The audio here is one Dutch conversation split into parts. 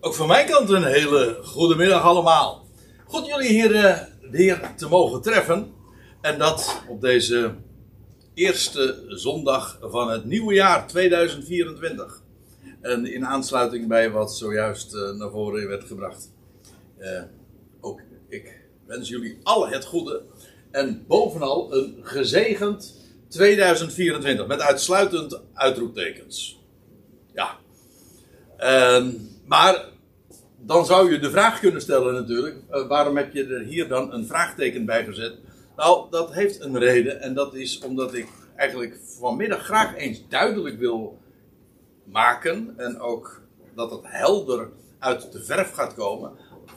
Ook van mijn kant een hele goede middag allemaal. Goed jullie hier uh, weer te mogen treffen. En dat op deze eerste zondag van het nieuwe jaar 2024. En in aansluiting bij wat zojuist uh, naar voren werd gebracht. Uh, ook ik wens jullie alle het goede. En bovenal een gezegend 2024 met uitsluitend uitroeptekens. Ja. Uh, maar dan zou je de vraag kunnen stellen natuurlijk, uh, waarom heb je er hier dan een vraagteken bij gezet? Nou, dat heeft een reden en dat is omdat ik eigenlijk vanmiddag graag eens duidelijk wil maken en ook dat het helder uit de verf gaat komen.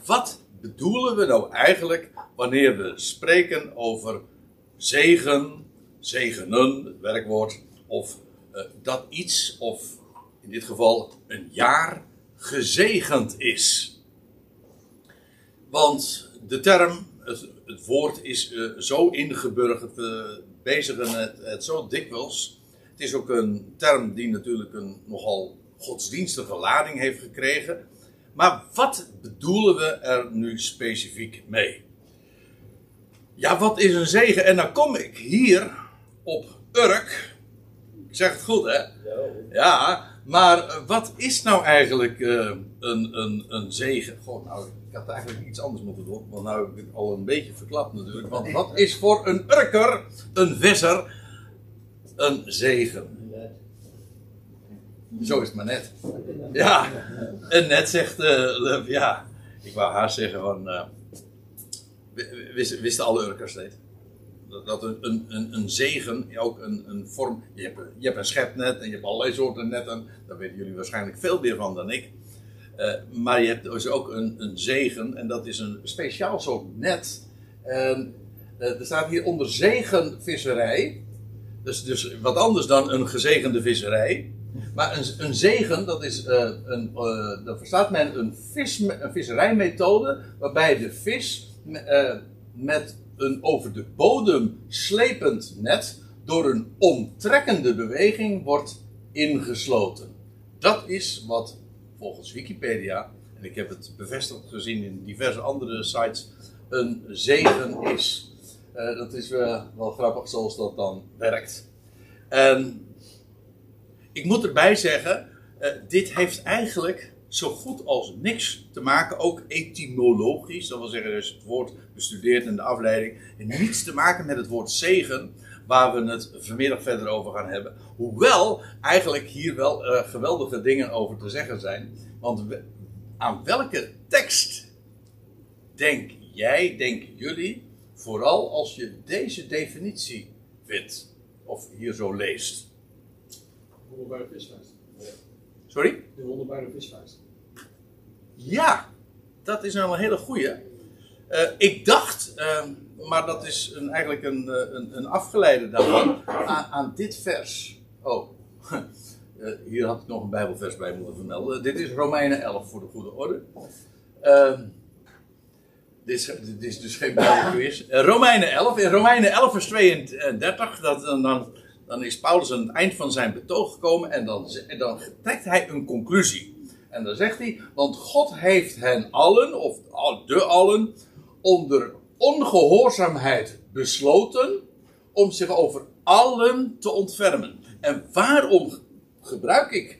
Wat bedoelen we nou eigenlijk wanneer we spreken over zegen, zegenen, het werkwoord, of uh, dat iets, of in dit geval een jaar, gezegend is. Want de term, het, het woord is uh, zo ingeburgerd, we bezigen het, het zo dikwijls. Het is ook een term die natuurlijk een nogal godsdienstige lading heeft gekregen. Maar wat bedoelen we er nu specifiek mee? Ja, wat is een zegen? En dan kom ik hier op Urk. Ik zeg het goed, hè? Ja, maar wat is nou eigenlijk uh, een, een, een zegen? Goh, nou, ik had eigenlijk iets anders moeten doen. Want nou heb ik het al een beetje verklapt natuurlijk. Want wat is voor een Urker, een visser, een zegen? Zo is het maar net. Ja, en net zegt, uh, ja, ik wou haar zeggen van, uh, wisten, wisten alle Urkers dit? Dat een, een, een, zegen ook een, een vorm, je hebt, je hebt een schepnet en je hebt allerlei soorten netten, daar weten jullie waarschijnlijk veel meer van dan ik. Uh, maar je hebt dus ook een, een zegen en dat is een speciaal soort net. En, er staat hier onder zegenvisserij, dus, dus wat anders dan een gezegende visserij. Maar een, een zegen, dat is, uh, een, uh, dan verstaat men een, vis, een visserijmethode waarbij de vis met een over de bodem slepend net door een omtrekkende beweging wordt ingesloten. Dat is wat volgens Wikipedia, en ik heb het bevestigd gezien in diverse andere sites, een zegen is. dat is wel grappig zoals dat dan werkt. En ik moet erbij zeggen, uh, dit heeft eigenlijk zo goed als niks te maken, ook etymologisch, dat wil zeggen, je het woord bestudeert in de afleiding, niets te maken met het woord zegen, waar we het vanmiddag verder over gaan hebben. Hoewel eigenlijk hier wel uh, geweldige dingen over te zeggen zijn. Want we, aan welke tekst denk jij, denken jullie, vooral als je deze definitie vindt, of hier zo leest? wonderbare visvangst. Sorry? De wonderbare visvangst. Ja, dat is nou een hele goeie. Uh, ik dacht, uh, maar dat is een, eigenlijk een, een, een afgeleide daarvan, aan, aan dit vers. Oh, uh, hier had ik nog een Bijbelvers bij moeten vermelden. Dit is Romeinen 11 voor de goede orde. Ehm, dit, is, dit is dus geen Bijbelquiz. Romeinen 11, in Romeinen 11 vers 32, dat, dan dan is Paulus aan het eind van zijn betoog gekomen en dan, en dan trekt hij een conclusie. En dan zegt hij, want God heeft hen allen, of de allen, onder ongehoorzaamheid besloten om zich over allen te ontfermen. En waarom gebruik ik,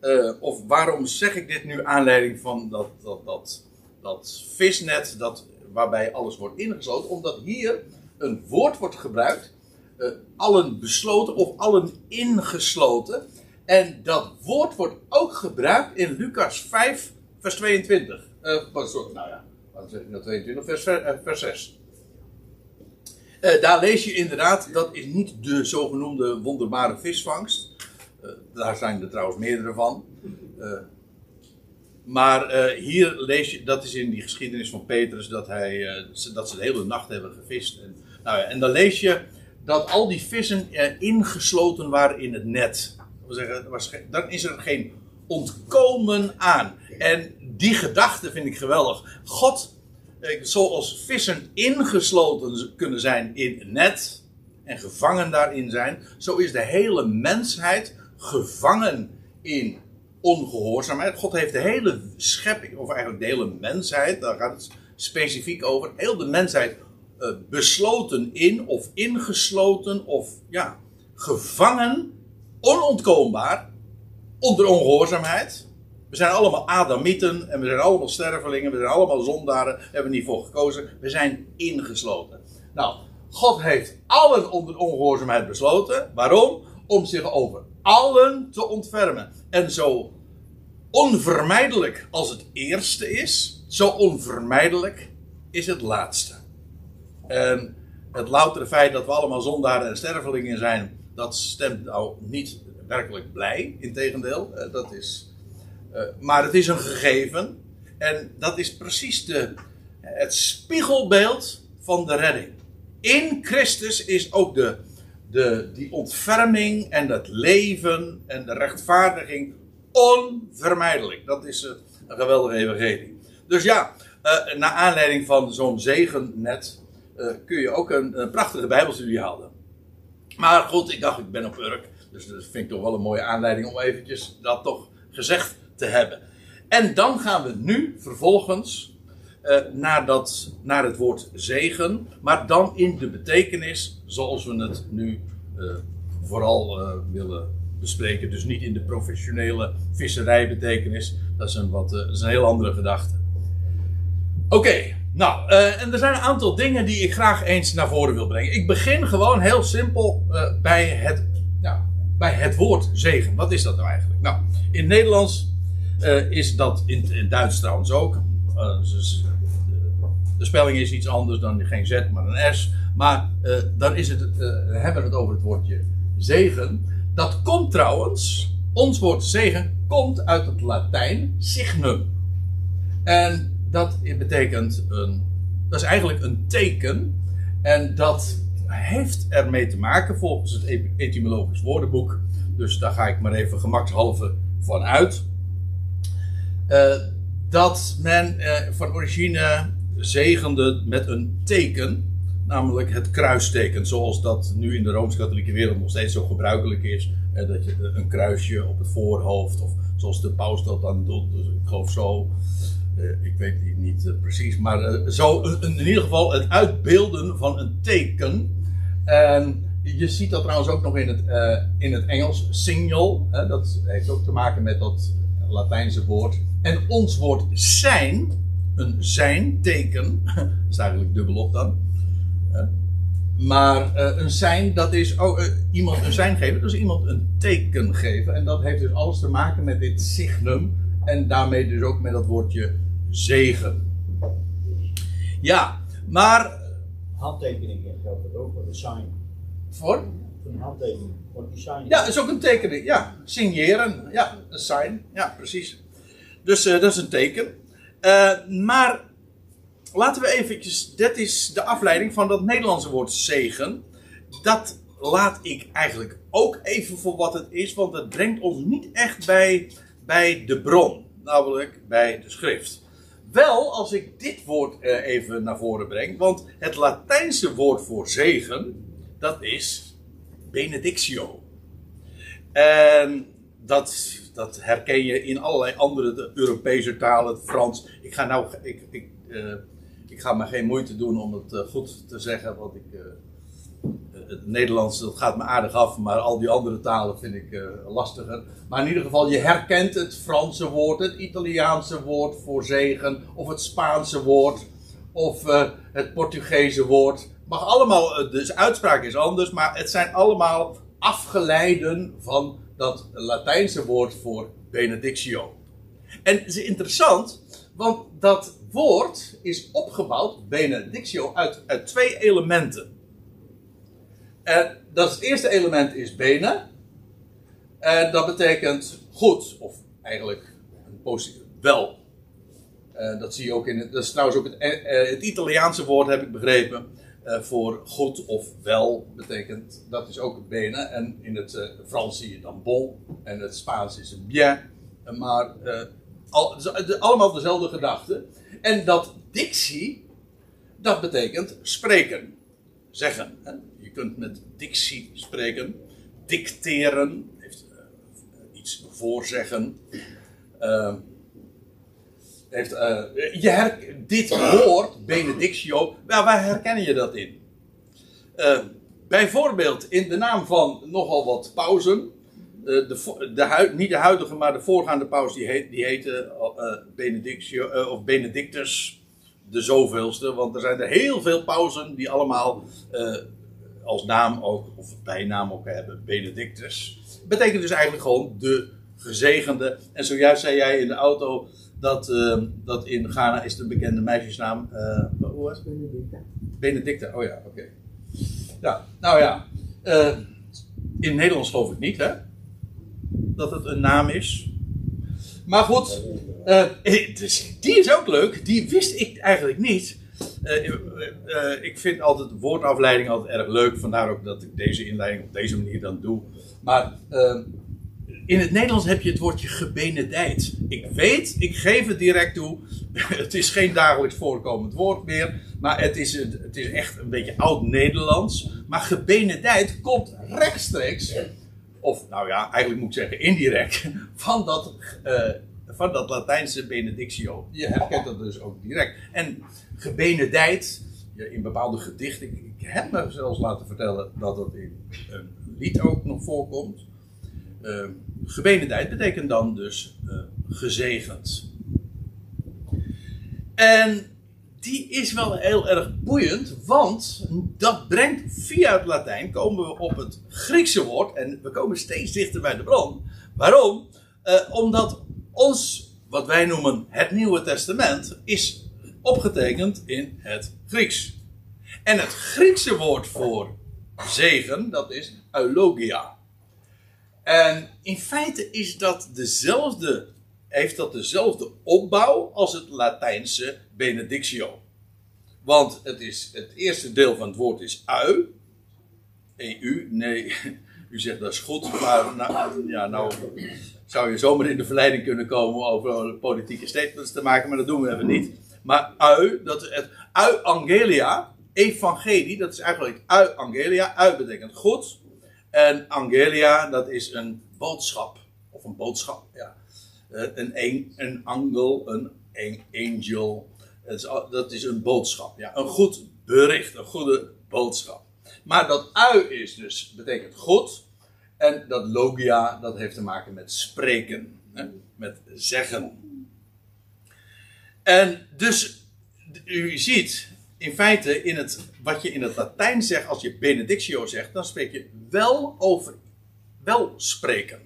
uh, of waarom zeg ik dit nu aanleiding van dat, dat, dat, dat visnet dat, waarbij alles wordt ingesloten? Omdat hier een woord wordt gebruikt uh, allen besloten of allen ingesloten. En dat woord wordt ook gebruikt in Lucas 5, vers 22. Uh, sorry, nou ja, nou 22, vers, uh, vers 6. daar lees je inderdaad, dat is niet de zogenoemde wonderbare visvangst. daar zijn er trouwens meerdere van. maar hier lees je, dat is in die geschiedenis van Petrus, dat, hij, dat ze de hele nacht hebben gevist. En, nou ja, en dan lees je dat al die vissen eh, ingesloten waren in het net. Zeggen, dan is er geen ontkomen aan. En die gedachte vind ik geweldig. God, eh, zoals vissen ingesloten kunnen zijn in het net en gevangen daarin zijn, zo is de hele mensheid gevangen in ongehoorzaamheid. God heeft de hele schepping, of eigenlijk de hele mensheid, daar gaat het specifiek over, heel de mensheid uh, besloten in, of ingesloten, of ja, gevangen, onontkoombaar, onder ongehoorzaamheid. We zijn allemaal Adamieten en we zijn allemaal stervelingen, we zijn allemaal zondaren, hebben niet voor gekozen. We zijn ingesloten. Nou, God heeft allen onder ongehoorzaamheid besloten. Waarom? Om zich over allen te ontfermen. En zo onvermijdelijk als het eerste is, zo onvermijdelijk is het laatste. En het loutere feit dat we allemaal zondaren en stervelingen zijn, dat stemt nou niet werkelijk blij. Integendeel, dat is. Uh, maar het is een gegeven. En dat is precies de, het spiegelbeeld van de redding. In Christus is ook de, de, die ontferming en het leven en de rechtvaardiging onvermijdelijk. Dat is uh, een geweldige evangelie. Dus ja, uh, naar aanleiding van zo'n zegennet kun je ook een, een, prachtige bijbelstudie houden. Maar goed, ik dacht ik ben op Urk. Dus dat vind ik toch wel een mooie aanleiding om eventjes dat toch gezegd te hebben. En dan gaan we nu vervolgens uh, naar, dat, naar het woord zegen. Maar dan in de betekenis zoals we het nu uh, vooral uh, willen bespreken. Dus niet in de professionele visserijbetekenis. Dat is een, wat, dat is heel andere gedachte. Oké, nou, en er zijn een aantal dingen die ik graag eens naar voren wil brengen. Ik begin gewoon heel simpel bij het bij het woord zegen. Wat is dat nou eigenlijk? Nou, in Nederlands uh, is dat, in, in Duits trouwens ook. Uh, dus, de, de, spelling is iets anders dan geen Z, maar een S. Maar dan is het, we hebben het over het woordje zegen. Dat komt trouwens, ons woord zegen komt uit het Latijn signum. En dat betekent een, dat is eigenlijk een teken. En dat heeft ermee te maken volgens het etymologisch woordenboek. Dus daar ga ik maar even gemakshalve van uit. Uh, dat men uh, van origine zegende met een teken. Namelijk het kruisteken. Zoals dat nu in de Rooms-Katholieke wereld nog steeds zo gebruikelijk is. Uh, dat je een kruisje op het voorhoofd. Of zoals de paus dat dan doet. Dus ik geloof zo. ik weet het niet precies. Maar zo in ieder geval het uitbeelden van een teken en je ziet dat trouwens ook nog in het, uh, in het Engels, signal. Dat heeft ook te maken met dat Latijnse woord. En ons woord zijn, een zijn teken, dat is eigenlijk dubbelop dan. Maar uh, een zijn, dat is ook iemand een zijn geven, dus iemand een teken geven. En dat heeft dus alles te maken met dit signum. En daarmee dus ook met dat woordje zegen. Ja, maar handtekening geldt dat ook voor de sign. Voor? Een handtekening. Voor die sign. Ja, dat is ook een tekening. Ja, signeren. Ja, een sign. Ja, precies. Dus uh, dat is een teken. Uh, maar laten we eventjes, dit is de afleiding van dat Nederlandse woord zegen. Dat laat ik eigenlijk ook even voor wat het is, want het brengt ons niet echt bij, bij de bron, namelijk bij de schrift. Wel als ik dit woord uh, even naar voren breng, want het Latijnse woord voor zegen, dat is benedictio. En dat, dat herken je in allerlei andere Europese talen, Frans. Ik ga nou, ik, ik, uh, ik ga maar geen moeite doen om het uh, goed te zeggen, want ik, het Nederlands dat gaat me aardig af, maar al die andere talen vind ik uh, lastiger. Maar in ieder geval, je herkent het Franse woord, het Italiaanse woord voor zegen, of het Spaanse woord, of uh, het Portugese woord. Mag allemaal, eh, dus uitspraak is anders, maar het zijn allemaal afgeleiden van dat Latijnse woord voor benedictio. En het is interessant, want dat woord is opgebouwd, benedictio, uit twee elementen. En dat eerste element is benen. En dat betekent goed, of eigenlijk een positief, wel. Uh, dat zie je ook in het, dat is trouwens ook het, uh, het Italiaanse woord, heb ik begrepen, voor goed of wel betekent, dat is ook benen. En in het Frans zie je dan bon, en het Spaans is een bien. Maar al, allemaal dezelfde gedachte. En dat dictie, dat betekent spreken, zeggen. Kunt met dictie spreken. Dicteren heeft uh, iets voorzeggen. Ehm, heeft, eh, je her, dit woord, benedictio, nou, waar herken je dat in? Eh, bijvoorbeeld in de naam van nogal wat pauzen. Eh, de, de, niet de huidige, maar de voorgaande paus, die, heet, die heette eh, Benedictio, eh, of Benedictus, de zoveelste. Want er zijn er heel veel pauzen die allemaal eh, als naam ook, of bijnaam ook hebben, Benedictus. Betekent dus eigenlijk gewoon de gezegende. En zojuist zei jij in de auto dat, eh, dat in Ghana is een bekende meisjesnaam. eh hoe was het? Benedicta. Benedicta, oh ja, oké. Ja, nou ja. eh, in het Nederlands geloof ik niet, hè? Dat het een naam is. Maar goed, eh, die is ook leuk. Die wist ik eigenlijk niet. Eh, eh, eh, ik vind altijd de woordafleiding altijd erg leuk. Vandaar ook dat ik deze inleiding op deze manier dan doe. Maar eh, in het Nederlands heb je het woordje gebenedijd. Ik weet, ik geef het direct toe. Het is geen dagelijks voorkomend woord meer. Maar het is, het is echt een beetje oud-Nederlands. Maar gebenedijd komt rechtstreeks. Of nou ja, eigenlijk moet ik zeggen indirect. Van dat, eh, van dat Latijnse benedictio. Je herkent dat dus ook direct. En gebenedijd. In bepaalde gedichten. Ik, heb me zelfs laten vertellen dat dat in een lied ook nog voorkomt. Uh, gebenedijd betekent dan dus eh, gezegend. En die is wel heel erg boeiend, want dat brengt via het Latijn komen we op het Griekse woord en we komen steeds dichter bij de bron. Waarom? Eh, omdat ons, wat wij noemen het Nieuwe Testament, is opgetekend in het Grieks. En het Griekse woord voor zegen, dat is eulogia. En in feite is dat dezelfde, heeft dat dezelfde opbouw als het Latijnse benedictio. Want het, is, het eerste deel van het woord is ui. EU, nee, u zegt dat is goed, maar nou, ja, nou zou je zomaar in de verleiding kunnen komen over politieke statements te maken, maar dat doen we even niet. Maar ui, dat is ui angelia, evangelie, dat is eigenlijk ui angelia. Ui betekent goed. En angelia, dat is een boodschap. Of een boodschap, ja. Eh, Een, een, angel, een, een angel. Dat is een boodschap, ja. Een goed bericht, een goede boodschap. Maar dat ui is dus, betekent goed. En dat logia, dat heeft te maken met spreken. Hè? Met zeggen. En dus, u ziet, in feite, in het, wat je in het Latijn zegt, als je benedictio zegt, dan spreek je wel over, wel spreken.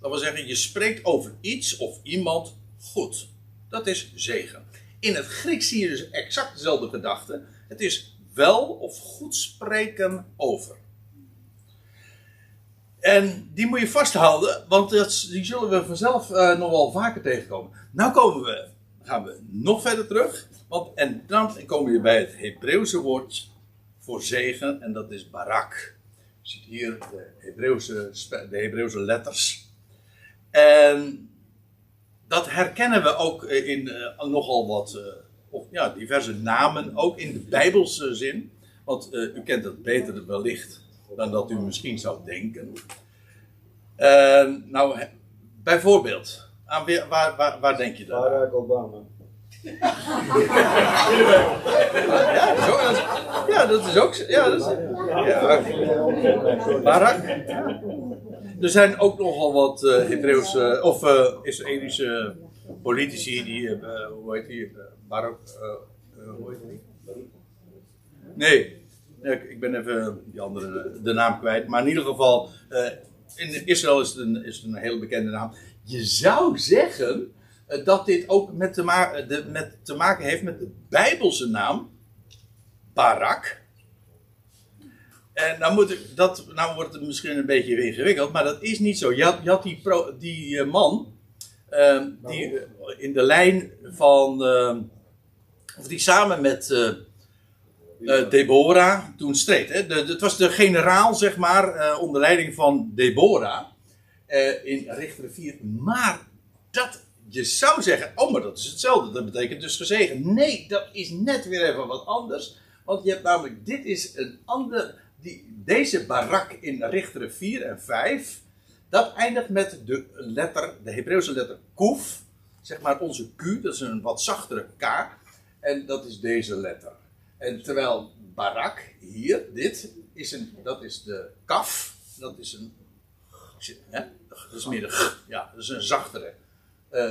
Dat wil zeggen, je spreekt over iets of iemand goed. Dat is zegen. In het Grieks zie je dus exact dezelfde gedachte. Het is wel of goed spreken over. En die moet je vasthouden, want dat, die zullen we vanzelf eh, nog wel vaker tegenkomen. Nou komen we, gaan we nog verder terug. Want, en dan komen we bij het Hebreeuwse woord voor zegen, en dat is barak. Je ziet hier de Hebreeuwse, de Hebreeuwse letters. En dat herkennen we ook eh, in eh, nogal wat, of, ja, diverse namen, ook in de Bijbelse zin. Want u kent het beter wellicht dan dat u misschien zou denken. Eh, nou, bijvoorbeeld, aan waar, waar, waar denk je dan? Barack Obama. Ja, zo, dat is, ja, dat is ook. Ja, dat is, ja, Barak. Er zijn ook nogal wat Hebreeuwse of eh Israëlische politici die, hoe heet die, Barak, hoe heet die? Nee, ik- ik ben even die andere, eh, de naam kwijt. Maar in ieder geval, eh, in Israël is het, een, is het een heel bekende naam. Je zou zeggen eh, dat dit ook met te, de, met te maken heeft met de Bijbelse naam Barak. En dan, moet ik, dat, nou wordt het misschien een beetje ingewikkeld, maar dat is niet zo. Je had, je had die, pro- die man, ehm, die in de lijn van, of die samen met eh, Deborah toen streed. Hè? De, de- het was de generaal, zeg maar, eh, onder leiding van Deborah eh, in Richter 4. Maar dat, je zou zeggen, oh, maar dat is hetzelfde. Dat betekent dus gezegen. Nee, dat is net weer even wat anders. Want je hebt namelijk, dit is een ander, die, deze barak in Richteren 4 en 5. dat eindigt met de letter, de Hebreeuwse letter kuf. Zeg maar onze Q, dat is een wat zachtere K. En dat is deze letter. En terwijl barak, hier, dit, is een, dat is de kaf. Dat is een, hè? dat is meer de ja, dat is een zachtere. Eh,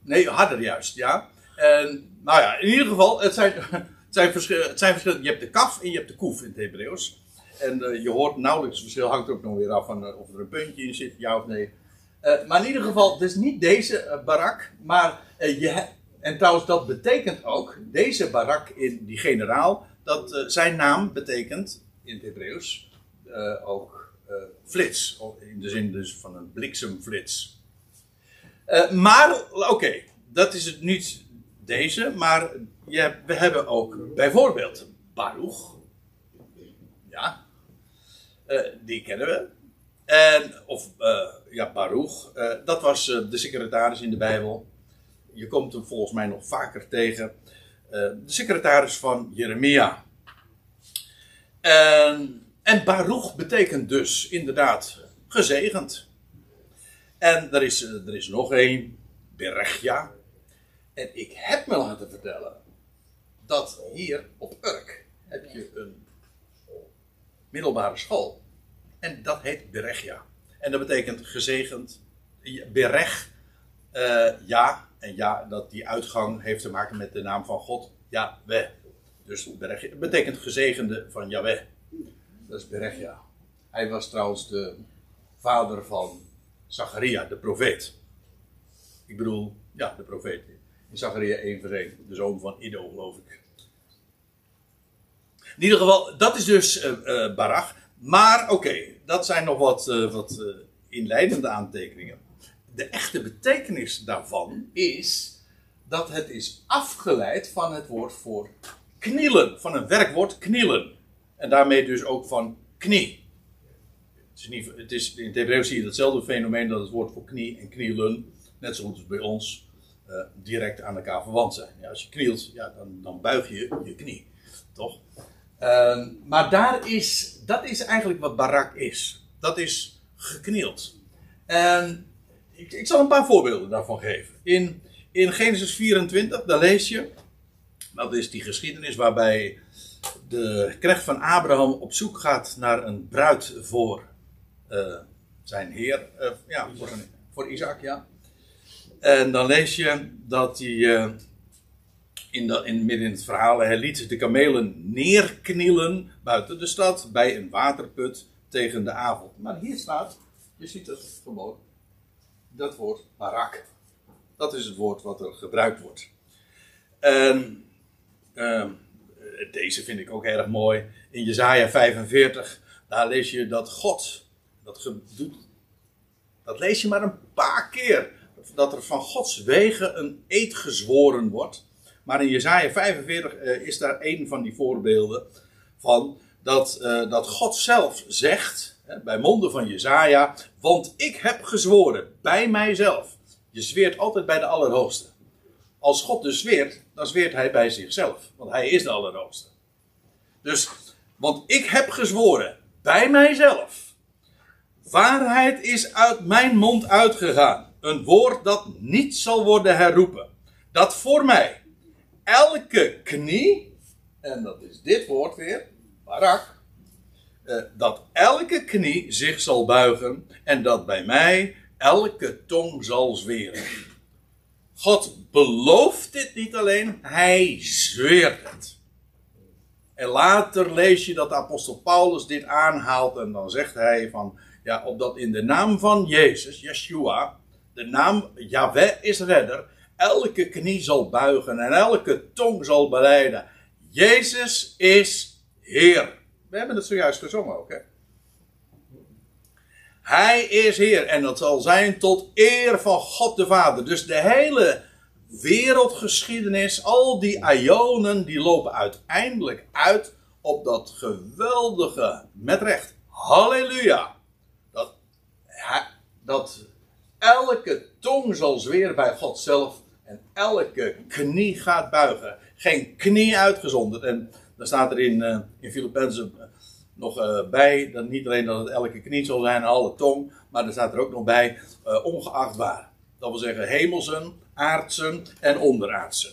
nee, harder juist, ja. En, nou ja, in ieder geval, het zijn, het zijn, het zijn verschillen. Je hebt de kaf en je hebt de koef in het Hebreeuws. En eh, je hoort nauwelijks het verschil, hangt ook nog weer af van eh, of er een puntje in zit, ja of nee. Maar in ieder geval, dus niet deze barak, maar je en trouwens dat betekent ook, deze barak in die generaal, dat eh, zijn naam betekent in het Hebreeuws eh, ook eh, flits, in de zin dus van een bliksemflits. Maar, oké, dat is het niet deze, maar we hebben ook bijvoorbeeld Baruch. Ja, die kennen we. En, of ja, Baruch, dat was de secretaris in de Bijbel. Je komt hem volgens mij nog vaker tegen. Eh, de secretaris van Jeremia. En, en Baruch betekent dus inderdaad gezegend. En er is, eh, er is nog één, Berechja. En ik heb me laten vertellen dat hier op Urk heb je een middelbare school. En dat heet Berechja. En dat betekent gezegend. Berech, eh, ja. En ja, dat die uitgang heeft te maken met de naam van God. Yahweh. Dus betekent gezegende van Yahweh. Dat is Berechja. Hij was trouwens de vader van Zacharia, de profeet. Ik bedoel, ja, de profeet. In Zacharia 1 vers 1, de zoon van Ido, geloof ik. In ieder geval, dat is dus eh, Barach. Maar oké, dat zijn nog wat, eh, wat inleidende aantekeningen. De echte betekenis daarvan is dat het is afgeleid van het woord voor knielen. Van een werkwoord knielen. En daarmee dus ook van knie. Het is niet, het is, in het Hebreeuws zie je hetzelfde fenomeen dat het woord voor knie en knielen, net zoals bij ons, eh, direct aan elkaar verwant zijn. Ja, als je knielt, ja, dan, dan buig je je knie. Toch? Ehm, maar daar is, dat is eigenlijk wat barak is. Dat is geknield. En ik, zal een paar voorbeelden daarvan geven. In, in Genesis 24, daar lees je, dat is die geschiedenis waarbij de knecht van Abraham op zoek gaat naar een bruid voor eh, zijn heer, eh, ja, voor, voor Isaac, ja. En dan lees je dat hij eh, in, dat, in, midden in het verhaal, hij liet de kamelen neerknielen buiten de stad bij een waterput tegen de avond. Maar hier staat, je ziet het gewoon, dat woord barak. Dat is het woord wat er gebruikt wordt. En ehm, deze vind ik ook erg mooi. In Jezaja 45, daar lees je dat God dat doet. Dat lees je maar een paar keer. Dat er van Gods wegen een eed gezworen wordt. Maar in Jezaja 45 eh, is daar een van die voorbeelden van dat, eh, dat God zelf zegt, bij monden van Jezaja, want ik heb gezworen bij mijzelf. Je zweert altijd bij de Allerhoogste. Als God dus zweert, dan zweert hij bij zichzelf, want hij is de Allerhoogste. Dus, want ik heb gezworen bij mijzelf. Waarheid is uit mijn mond uitgegaan. Een woord dat niet zal worden herroepen. Dat voor mij elke knie, en dat is dit woord weer, barak, eh, dat elke knie zich zal buigen en dat bij mij elke tong zal zweren. God belooft dit niet alleen, hij zweert het. En later lees je dat apostel Paulus dit aanhaalt en dan zegt hij van, ja, opdat in de naam van Jezus, Yeshua, de naam Yahweh is redder, elke knie zal buigen en elke tong zal beleiden. Jezus is Heer. We hebben het zojuist gezongen ook, hè? Hij is Heer en dat zal zijn tot eer van God de Vader. Dus de hele wereldgeschiedenis, al die aionen, die lopen uiteindelijk uit op dat geweldige, met recht, halleluja. Dat, dat elke tong zal zweren bij God zelf en elke knie gaat buigen. Geen knie uitgezonderd. En dan staat er in, eh in Filippenzen, nog eh, bij, dat niet alleen dat het elke knie zal zijn en alle tong, maar er staat er ook nog bij eh, ongeachtbaar. Dat wil zeggen hemelsen, aardsen en onderaardsen.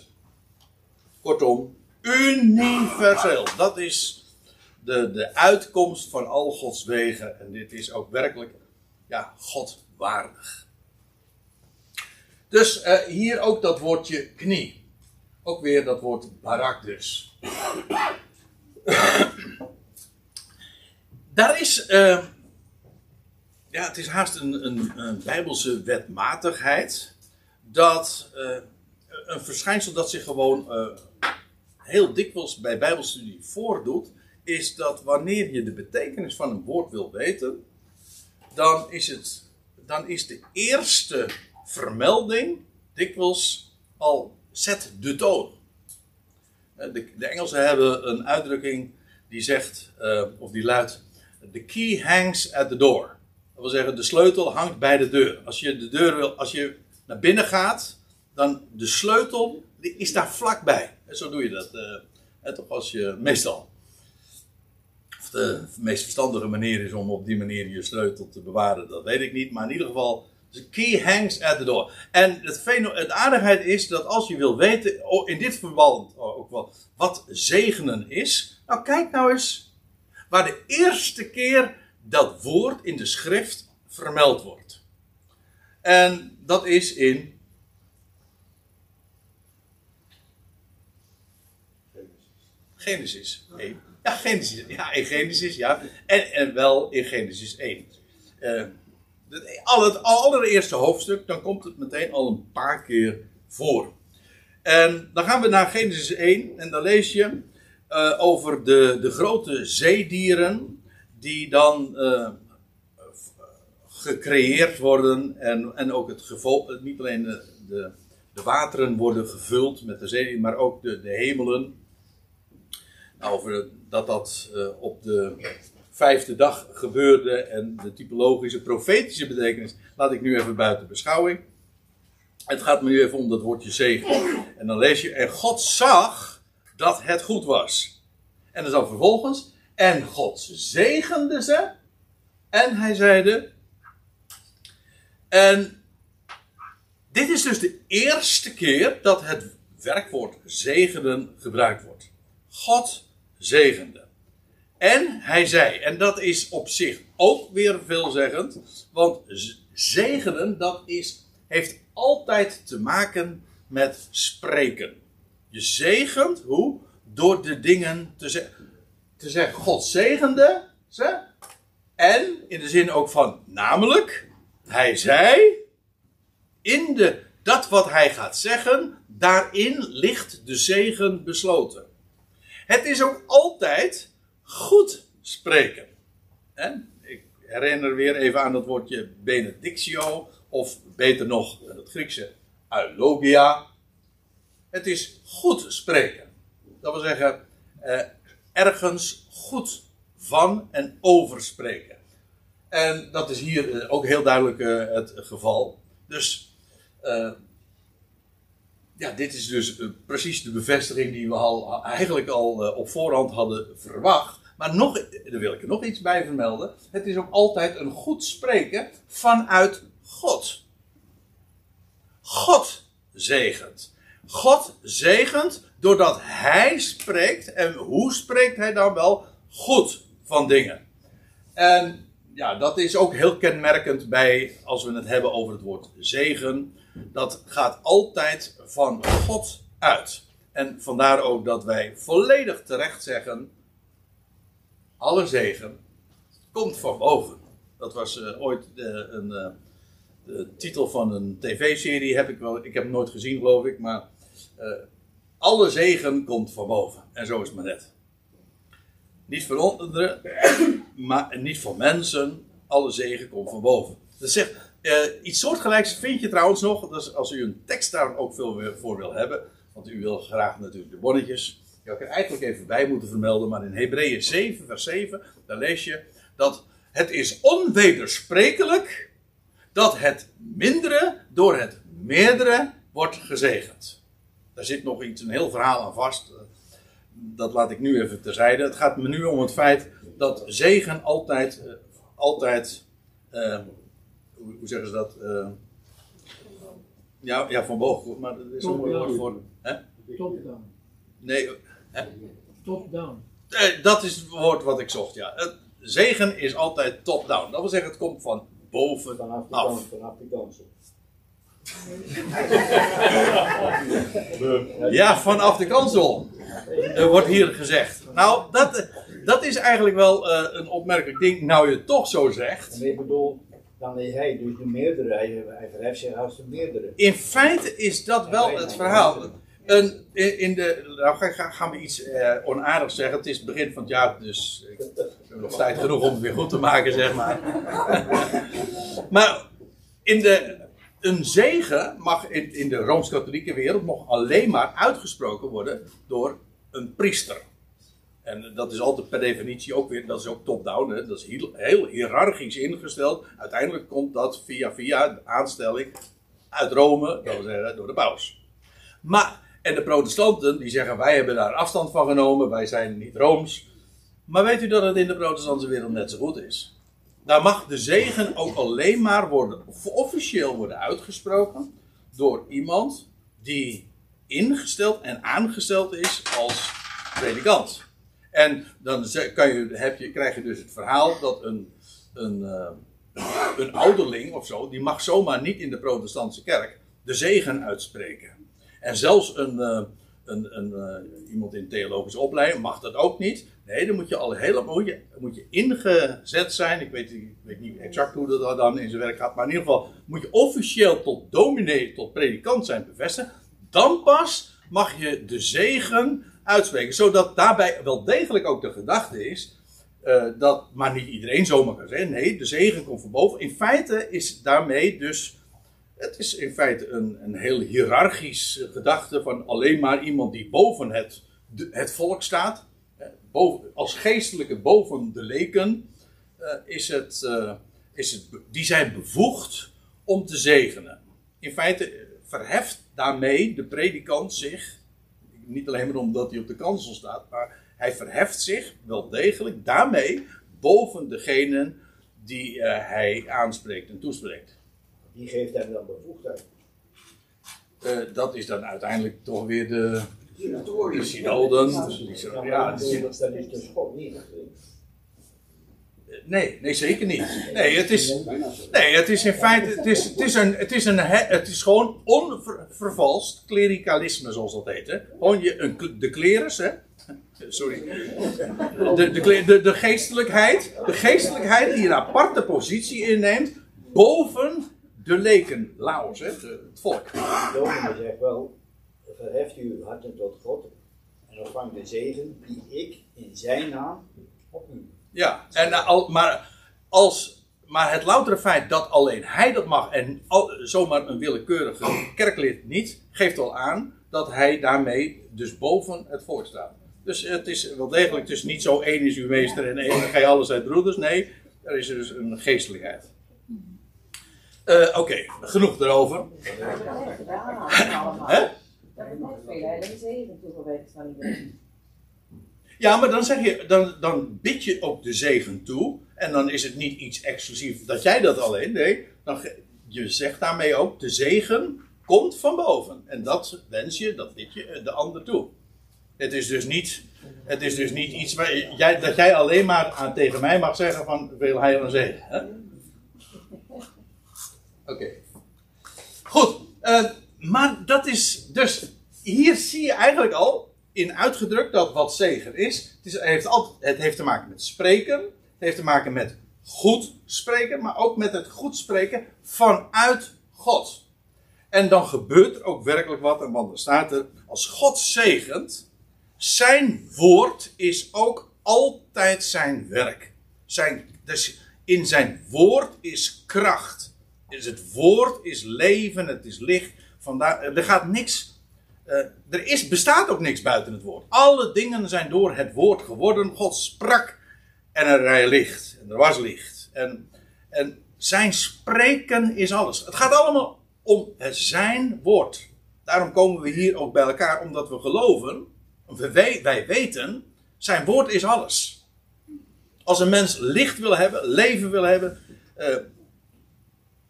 Kortom, universeel. Dat is de, de uitkomst van al Gods wegen. En dit is ook werkelijk, ja, God waardig. Dus eh, hier ook dat woordje knie. Ook weer dat woord barak dus. Daar is, eh, ja, het is haast een, een, een bijbelse wetmatigheid. Dat eh, een verschijnsel dat zich gewoon eh, heel dikwijls bij bijbelstudie voordoet. Is dat wanneer je de betekenis van een woord wil weten. Dan is, het, dan is de eerste vermelding dikwijls al zet de toon. Eh, De, de Engelsen hebben een uitdrukking die zegt, of die luidt: The key hangs at the door. Dat wil zeggen, de sleutel hangt bij de deur. Als je de deur wil, als je naar binnen gaat, dan de sleutel die is daar vlakbij. En zo doe je dat. hè, toch als je meestal. Of de meest verstandige manier is om op die manier je sleutel te bewaren, dat weet ik niet. Maar in ieder geval, de key hangs at the door. En het, het aardigheid is dat als je wil weten, oh, in dit verband ook wel, wat zegenen is. Nou, kijk nou eens waar de eerste keer dat woord in de schrift vermeld wordt. En dat is in Genesis 1. Ja, Genesis, ja, in Genesis, ja. En, en wel in Genesis 1. Eh, al het allereerste hoofdstuk, dan komt het meteen al een paar keer voor. En dan gaan we naar Genesis 1 en dan lees je eh, over de, de grote zeedieren die dan eh, gecreëerd worden en, en ook het gevolg, niet alleen de, de, wateren worden gevuld met de zee, maar ook de, de hemelen. Over dat dat eh, op de vijfde dag gebeurde en de typologische, profetische betekenis laat ik nu even buiten beschouwing. Het gaat me nu even om dat woordje zegen. En dan lees je, en God zag dat het goed was. En dan vervolgens, en God zegende ze. En hij zeide, en dit is dus de eerste keer dat het werkwoord zegenen gebruikt wordt. God zegende. En hij zei, en dat is op zich ook weer veelzeggend, want zegenen, dat is, heeft altijd te maken met spreken. Je zegent, hoe? Door de dingen te zeggen. Te zeggen, God zegende ze. En in de zin ook van, namelijk, hij zei, in de, dat wat hij gaat zeggen, daarin ligt de zegen besloten. Het is ook altijd goed spreken. En ik herinner weer even aan dat woordje benedictio, of beter nog het Griekse eulogia. Het is goed spreken. Dat wil zeggen, eh, ergens goed van en over spreken. En dat is hier eh, ook heel duidelijk eh, het geval. Dus eh, ja, dit is dus precies de bevestiging die we al, eigenlijk al op voorhand hadden verwacht. Maar nog, daar wil ik er nog iets bij vermelden. Het is ook altijd een goed spreken vanuit God. God zegent. God zegent doordat Hij spreekt. En hoe spreekt Hij dan wel? Goed van dingen. En ja, dat is ook heel kenmerkend bij, als we het hebben over het woord zegen. Dat gaat altijd van God uit. En vandaar ook dat wij volledig terecht zeggen: alle zegen komt van boven. Dat was eh, ooit eh, een, eh, de titel van een tv-serie, heb ik wel, ik heb hem nooit gezien, geloof ik, maar eh, alle zegen komt van boven. En zo is het maar net. Niet van anderen, maar niet van mensen. Alle zegen komt van boven. Dat zegt, eh, iets soortgelijks vind je trouwens nog. Is als u een tekst daar ook veel voor wil hebben. Want u wil graag natuurlijk de bonnetjes. Die had ik er eigenlijk even bij moeten vermelden. Maar in Hebreeën 7 vers 7. Daar lees je dat het is onwedersprekelijk. Dat het mindere door het meerdere wordt gezegend. Daar zit nog iets, een heel verhaal aan vast. dat laat ik nu even terzijde. Het gaat me nu om het feit dat zegen altijd, eh, altijd, eh, hoe, zeggen ze dat? Eh, ja, ja, van boven, maar er is een mooi woord voor. Hè? Top down. Nee, hè? Top down. Eh, dat is het woord wat ik zocht, ja. Het zegen is altijd top-down. Dat wil zeggen, het komt van boven Vanaf de vanaf. Ja, vanaf de kansel. Wordt hier gezegd. Nou, dat, dat is eigenlijk wel eh, een opmerkelijk ding. Nou, je het toch zo zegt. Ik bedoel, dan is hij dus de meerdere, hij, hij verheft zich als de meerdere. In feite is dat wel het verhaal. Een, in de, nou ga- ga- gaan we iets eh, onaardigs zeggen. Het is het begin van het jaar, dus ik heb nog tijd genoeg om het weer goed te maken, zeg maar. maar in de, een zegen mag in, de Rooms-Katholieke wereld nog alleen maar uitgesproken worden door een priester. En dat is altijd per definitie ook weer, dat is ook top-down, dat is heel, heel hiërarchisch ingesteld. Uiteindelijk komt dat via via de aanstelling uit Rome, dat zeggen door de paus. Maar, en de protestanten die zeggen wij hebben daar afstand van genomen, wij zijn niet Rooms. Maar weet u dat het in de protestantse wereld net zo goed is? Daar mag de zegen ook alleen maar worden, of officieel worden uitgesproken door iemand die ingesteld en aangesteld is als predikant. En dan kan je, heb je, krijg je dus het verhaal dat een, een, eh, een ouderling of zo, die mag zomaar niet in de protestantse kerk de zegen uitspreken. En zelfs een, eh, een, een, eh, iemand in theologische opleiding mag dat ook niet. Nee, dan moet je al helemaal moet je, moet ingezet zijn. Ik weet, weet niet exact hoe dat dan in zijn werk gaat. Maar in ieder geval moet je officieel tot dominee, tot predikant zijn bevestigd. Dan pas mag je de zegen uitspreken. Zodat daarbij wel degelijk ook de gedachte is. eh, dat maar niet iedereen zomaar kan zeggen. Nee, de zegen komt van boven. In feite is daarmee dus het is in feite een, een heel hiërarchisch eh, gedachte van alleen maar iemand die boven het, het volk staat. Boven, als geestelijke boven de leken. eh, is het, eh, is het, die zijn bevoegd om te zegenen. In feite verheft daarmee de predikant zich. Niet alleen maar omdat hij op de kansel staat, maar hij verheft zich wel degelijk daarmee boven degenen die hij aanspreekt en toespreekt. Die geeft hem dan bevoegdheid. Eh, dat is dan uiteindelijk toch weer de, de synoden. Die zo- Ja, de synoden. dat is dus God niet. Nee, nee, zeker niet. Nee, het is, nee, het is in feite, het is, het is, een, het is, een, he- het is gewoon onvervalst klericalisme, zoals dat heet. Hè? Gewoon je, een, de klerus, hè? Sorry. De, de, de geestelijkheid, de geestelijkheid die een aparte positie inneemt boven de leken, laos, hè? het volk. De dominee zegt wel, verheft uw harten tot God en ontvang de zegen die ik in zijn naam op u. Ja, en, eh, al, maar, als, maar het loutere feit dat alleen hij dat mag en al, zomaar een willekeurige kerklid niet, geeft al aan dat hij daarmee dus boven het volk staat. Dus het is wel degelijk, het is niet zo één is uw meester en één je alles uit broeders. Nee, er is dus een geestelijkheid. Eh, Oké, genoeg erover. Hè? Dat is net veel, hè? Dat even toegewerkt van iedereen. Ja, maar dan zeg je, dan, dan bid je ook de zegen toe. En dan is het niet iets exclusief dat jij dat alleen. Nee, dan, je zegt daarmee ook, de zegen komt van boven. En dat wens je, dat bid je eh, de ander toe. Het is dus niet, het is dus niet iets waar jij, dat jij alleen maar aan, tegen mij mag zeggen van wil hij een zegen. hè? Oké. Goed. eh, maar dat is dus, hier zie je eigenlijk al in uitgedrukt dat wat zegen is. Het, is, heeft, altijd, het heeft te maken met spreken. Het heeft te maken met goed spreken. Maar ook met het goed spreken vanuit God. En dan gebeurt er ook werkelijk wat. En want er staat er, als God zegent, zijn woord is ook altijd zijn werk. Zijn, dus in zijn woord is kracht. Dus het woord is leven, het is licht. Vandaar, er gaat niks. eh, er is, bestaat ook niks buiten het woord. Alle dingen zijn door het woord geworden. God sprak en er licht. En er was licht. En, en zijn spreken is alles. Het gaat allemaal om zijn woord. Daarom komen we hier ook bij elkaar, omdat we geloven. Wij, wij weten, zijn woord is alles. Als een mens licht wil hebben, leven wil hebben, eh,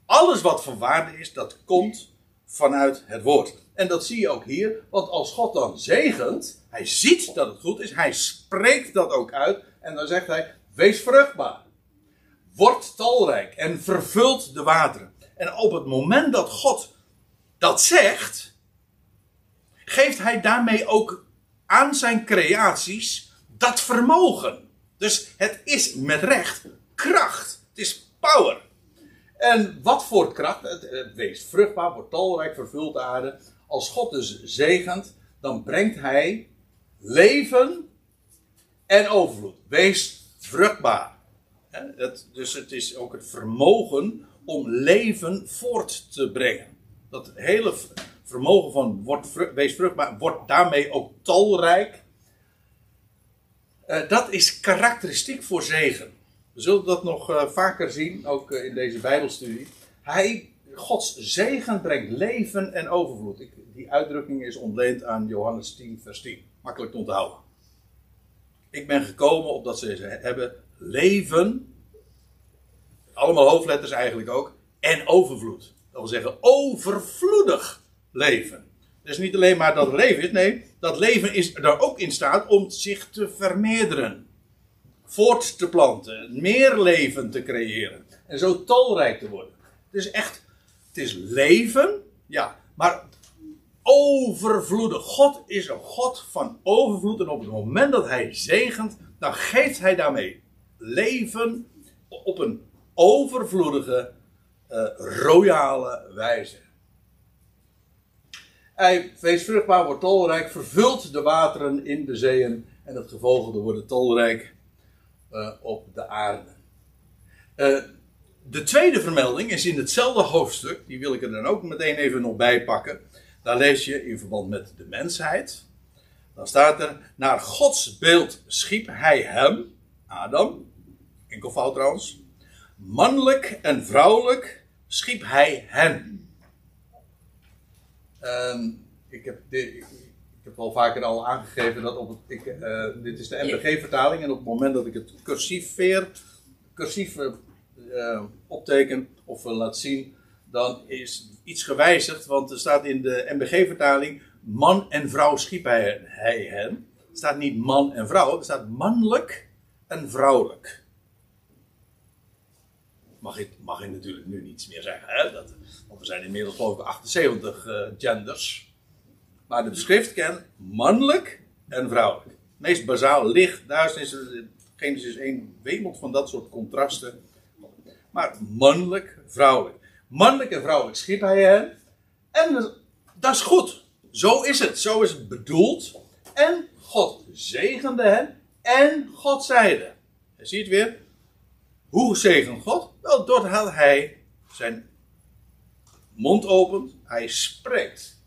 alles wat van waarde is, dat komt vanuit het woord. En dat zie je ook hier, want als God dan zegent, hij ziet dat het goed is, hij spreekt dat ook uit en dan zegt hij: wees vruchtbaar, word talrijk en vervult de wateren. En op het moment dat God dat zegt, geeft hij daarmee ook aan zijn creaties dat vermogen. Dus het is met recht kracht. Het is power. En wat voor kracht? Het, wees vruchtbaar, wordt talrijk, vervult de aarde. Als God dus zegent, dan brengt hij leven en overvloed. Wees vruchtbaar. Dus het is ook het vermogen om leven voort te brengen. Dat hele vermogen van wordt, wees vruchtbaar, wordt daarmee ook talrijk. Uh, dat is karakteristiek voor zegen. We zullen dat nog uh, vaker zien, ook uh, in deze Bijbelstudie. Hij, Gods zegen brengt leven en overvloed. Die uitdrukking is ontleend aan Johannes 10, vers 10. Makkelijk te onthouden. Ik ben gekomen opdat ze hebben leven, allemaal hoofdletters eigenlijk ook, en overvloed. Dat wil zeggen overvloedig leven. Dus niet alleen maar dat leven is, nee, dat leven is er ook in staat om zich te vermeerderen. Voort te planten, meer leven te creëren. En zo talrijk te worden. Het is echt, het is leven, ja, maar overvloedig. God is een God van overvloed. En op het moment dat hij zegent, dan geeft hij daarmee leven op een overvloedige, uh, royale wijze. Hij, wees vruchtbaar, wordt tolrijk, vervult de wateren in de zeeën en het gevolgde wordt tolrijk uh, op de aarde. Uh, de tweede vermelding is in hetzelfde hoofdstuk, die wil ik er dan ook meteen even nog bij pakken. Daar lees je in verband met de mensheid. Dan staat er, naar Gods beeld schiep hij hem, Adam, enkelvoud trouwens, mannelijk en vrouwelijk schiep hij hen. Um, ik, heb dit, al vaker al aangegeven dat op het, ik, uh, dit is de MBG-vertaling en op het moment dat ik het cursief veer, cursief uh, opteken of laat zien, dan is iets gewijzigd, want er staat in de MBG-vertaling man en vrouw schiep hij, hij hen. Er staat niet man en vrouw, er staat mannelijk en vrouwelijk mag ik, mag ik natuurlijk nu niets meer zeggen. Hè? Dat, want we zijn inmiddels geloof ik 78 uh, genders. Maar de schrift kent mannelijk en vrouwelijk. Meest bazaal licht, duisternis. Genesis 1 wemelt van dat soort contrasten. Maar mannelijk, vrouwelijk. Mannelijk en vrouwelijk schiep hij hen. En dat is goed. Zo is het. Zo is het bedoeld. En God zegende hen. En God zeide. Je ziet weer. Hoe zegent God? Wel, doordat hij zijn mond opent, hij spreekt.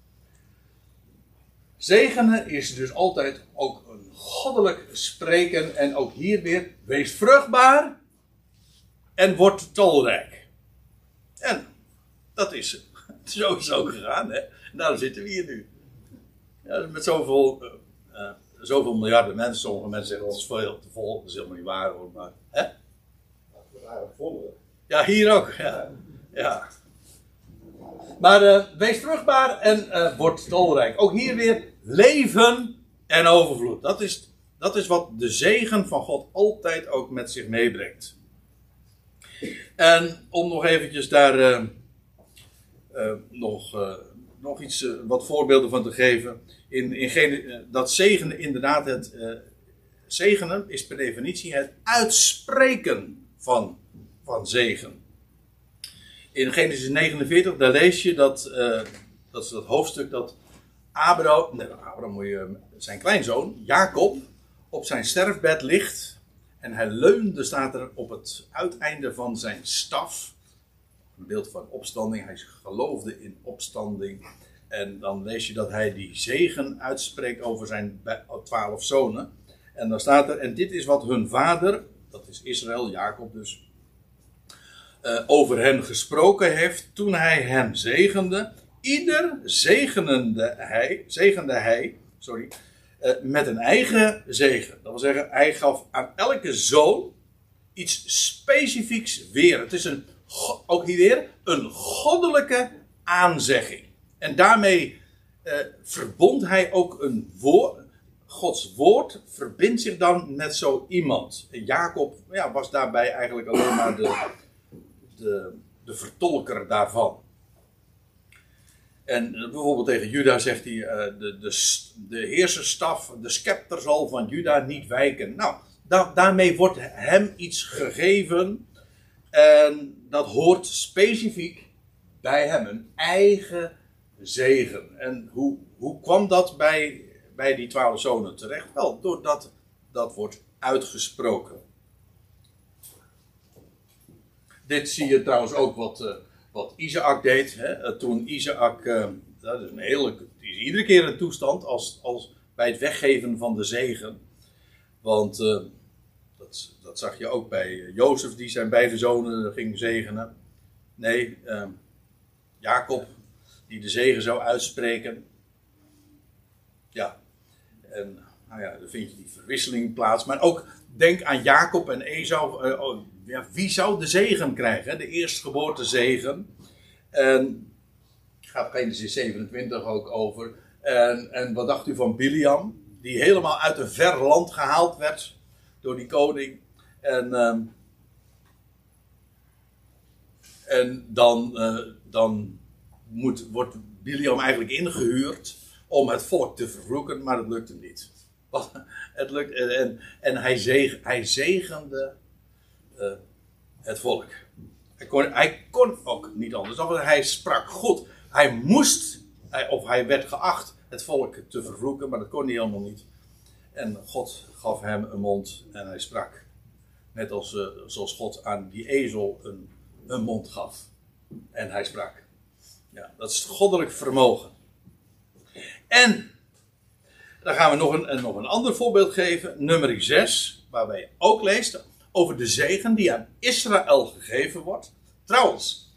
Zegenen is dus altijd ook een goddelijk spreken. En ook hier weer, wees vruchtbaar en word talrijk. En dat is sowieso gegaan, hè. En daarom zitten we hier nu. Ja, met zoveel, uh, uh, zoveel miljarden mensen. Sommige mensen zeggen dat is veel te vol. Dat is helemaal niet waar hoor. Maar, hè? Ja, hier ook. Ja. ja. Maar uh, wees vruchtbaar en uh, word talrijk. Ook hier weer leven en overvloed. Dat is, dat is wat de zegen van God altijd ook met zich meebrengt. En om nog eventjes daar uh, nog, nog iets, wat voorbeelden van te geven. In, in dat zegenen inderdaad het zegenen is per definitie het uitspreken van van zegen. In Genesis 49, daar lees je dat, dat is dat hoofdstuk dat Abraham, nee, Abraham zijn kleinzoon, Jacob, op zijn sterfbed ligt. En hij leunde, staat er, op het uiteinde van zijn staf. Een beeld van opstanding. Hij geloofde in opstanding. En dan lees je dat hij die zegen uitspreekt over zijn twaalf zonen. En dan staat er, en dit is wat hun vader, dat is Israël, Jacob dus, uh, over hen gesproken heeft toen hij hen zegende. Ieder zegenende hij, zegende hij sorry, eh, met een eigen zegen. Dat wil zeggen, hij gaf aan elke zoon iets specifieks weer. Het is een, ook hier weer, een goddelijke aanzegging. En daarmee eh, verbond hij ook een woord. Gods woord verbindt zich dan met zo iemand. Jacob ja, was daarbij eigenlijk alleen maar de, de, de vertolker daarvan. En bijvoorbeeld tegen Juda zegt hij: eh, de, de, de heerserstaf, de scepter zal van Juda niet wijken. Nou, da- daarmee wordt hem iets gegeven. En dat hoort specifiek bij hem, een eigen zegen. En hoe, hoe kwam dat bij, bij die twaalf zonen terecht? Wel, doordat dat wordt uitgesproken. Dit zie je trouwens ook wat, eh, wat Isaac deed. Hè? Eh, Toen Isaac, eh, dat is een hele, is iedere keer een toestand als, als bij het weggeven van de zegen. Want eh, dat, dat zag je ook bij Jozef, die zijn beide zonen ging zegenen. Nee, Jacob, die de zegen zou uitspreken. Ja, en nou ja, dan vind je die verwisseling plaats. Maar ook denk aan Jacob en Esau. Ja, wie zou de zegen krijgen? De eerstgeboorte zegen. En gaat Genesis 27 ook over. En, en wat dacht u van Biliam? Die helemaal uit een ver land gehaald werd door die koning. En, ehm, en dan, eh, dan moet, wordt Biliam eigenlijk ingehuurd om het volk te vervloeken, maar dat lukt hem niet. Het lukt, en, en hij, zeg, hij zegende eh, het volk. Hij kon, hij kon ook niet anders. Hij sprak goed. Hij moest, of hij werd geacht het volk te vervloeken, maar dat kon hij helemaal niet. En God gaf hem een mond en hij sprak. Net als, eh, zoals God aan die ezel een, een mond gaf. En hij sprak. Ja, dat is goddelijk vermogen. En dan gaan we nog een- nog een ander voorbeeld geven. Nummer 6, waarbij je ook leest over de zegen die aan Israël gegeven wordt. Trouwens,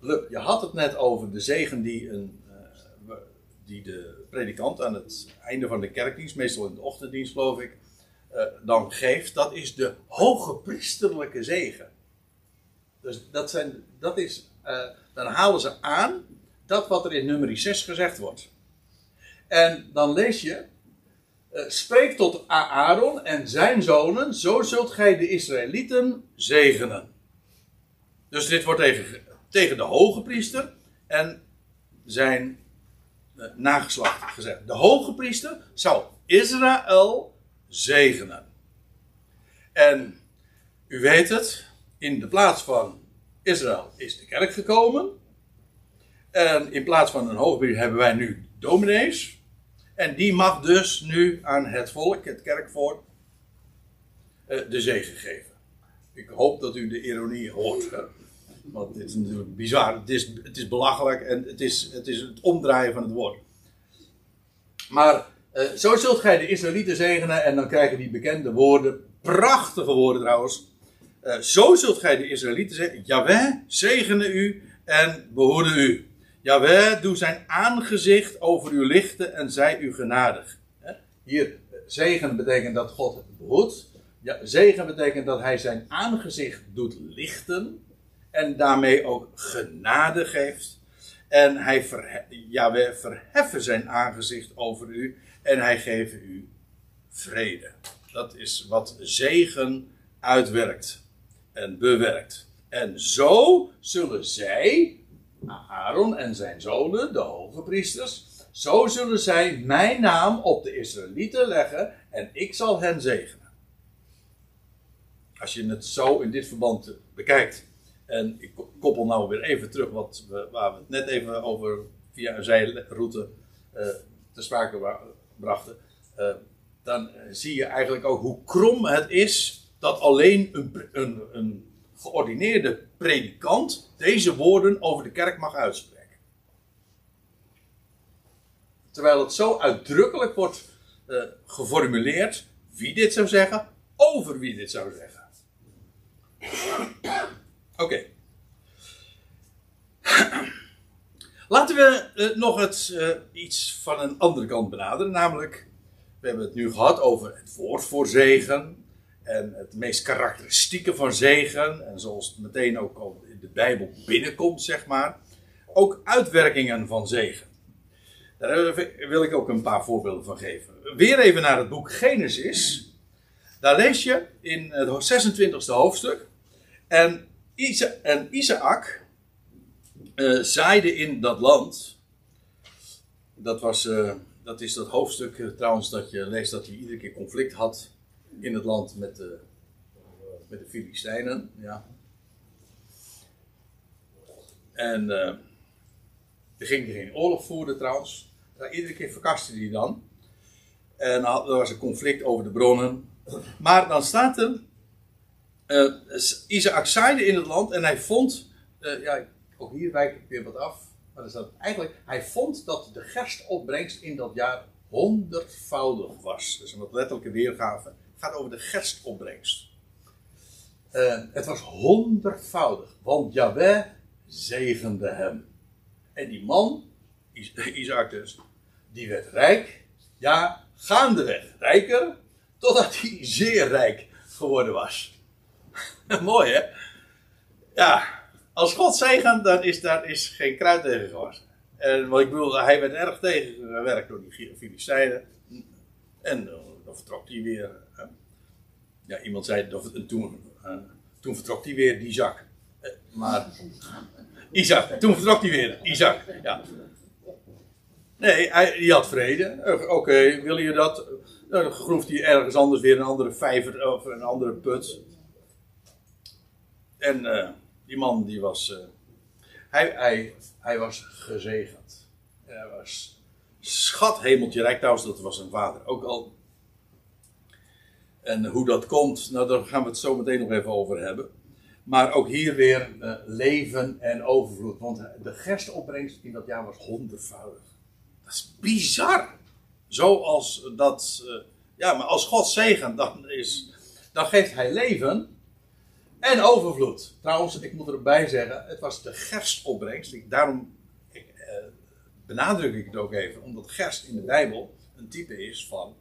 Luk, je had het net over de zegen die, een, eh, die de predikant aan het einde van de kerkdienst, meestal in de ochtenddienst geloof ik, eh, dan geeft. Dat is de hoge priesterlijke zegen. Dus dat, zijn, dat is, eh, dan halen ze aan dat wat er in nummer 6 gezegd wordt. En dan lees je, spreek tot Aaron en zijn zonen, zo zult gij de Israëlieten zegenen. Dus dit wordt tegen, tegen de hoge priester en zijn eh, nageslacht gezegd. De hoge priester zou Israël zegenen. En u weet het, in de plaats van Israël is de kerk gekomen. En in plaats van een hoogpriester hebben wij nu dominees. En die mag dus nu aan het volk, het kerkvolk, eh, de zegen geven. Ik hoop dat u de ironie hoort. Want dit is natuurlijk bizar. Het is, het is belachelijk en het is, het is het omdraaien van het woord. Maar eh, zo zult gij de Israëlieten zegenen en dan krijgen die bekende woorden, prachtige woorden trouwens. Eh, zo zult gij de Israëlieten zeggen, Jaweh, zegene u en behoede u. Jaweh, doe zijn aangezicht over u lichten en zij u genadig. Hier, zegen betekent dat God behoedt. Ja, zegen betekent dat hij zijn aangezicht doet lichten. En daarmee ook genade geeft. En hij verhe Jaweh, verheffen zijn aangezicht over u. En hij geeft u vrede. Dat is wat zegen uitwerkt en bewerkt. En zo zullen zij, Aaron en zijn zonen, de hoge priesters, zo zullen zij mijn naam op de Israëlieten leggen en ik zal hen zegenen. Als je het zo in dit verband bekijkt, en ik koppel nou weer even terug wat we, waar we het net even over via een zijroute eh, te sprake brachten, eh, dan zie je eigenlijk ook hoe krom het is dat alleen een, een, een geordineerde predikant deze woorden over de kerk mag uitspreken. Terwijl het zo uitdrukkelijk wordt eh, geformuleerd wie dit zou zeggen, over wie dit zou zeggen. Oké. Laten we eh, nog het, eh, iets van een andere kant benaderen, namelijk We hebben het nu gehad over het woord voor zegen. En het meest karakteristieke van zegen. En zoals het meteen ook al in de Bijbel binnenkomt, zeg maar. Ook uitwerkingen van zegen. Daar wil ik ook een paar voorbeelden van geven. Weer even naar het boek Genesis. Daar lees je in het 26e hoofdstuk. En, Isa en Isaac uh, zaaide in dat land. Dat, was, uh, dat is dat hoofdstuk uh, trouwens dat je leest dat hij iedere keer conflict had in het land met de, met de Filistijnen. Ja. En er ging hij geen oorlog voeren trouwens. Iedere keer verkaste hij dan. En er was een conflict over de bronnen. Maar dan staat er. Uh, Isaac zaaide in het land en hij vond. Uh, ja, ook hier wijk ik weer wat af. Maar er staat eigenlijk. Hij vond dat de gerstopbrengst in dat jaar honderdvoudig was. Dus een wat letterlijke weergave. Gaat over de gerstopbrengst. Uh, het was honderdvoudig. Want Yahweh zegende hem. En die man, Isaac dus, die werd rijk. Ja, gaandeweg rijker. Totdat hij zeer rijk geworden was. Mooi hè? Ja, als God zegent, dan is daar is geen kruid tegen gewassen. En wat ik bedoel, hij werd erg tegengewerkt door die Filistijnen. En uh, dan vertrok hij weer. Ja, iemand zei, dat, en toen, uh, toen vertrok hij weer die zak. maar, Isaac, toen vertrok hij weer, Isaac, ja. Nee, hij, die had vrede. Oké, wil je dat? Dan groeft hij ergens anders weer een andere vijver of een andere put. En die man die was. Hij, hij, hij was gezegend. Hij was schat hemeltje rijk. Trouwens, dat was zijn vader ook al. En hoe dat komt, nou daar gaan we het zo meteen nog even over hebben. Maar ook hier weer uh, leven en overvloed. Want de gerstopbrengst in dat jaar was honderdvoudig. Dat is bizar. Zoals dat. Uh, ja, maar als God zegen, dan, is, dan geeft hij leven en overvloed. Trouwens, ik moet erbij zeggen, het was de gerstopbrengst. Ik, daarom eh, benadruk ik het ook even, omdat gerst in de Bijbel een type is van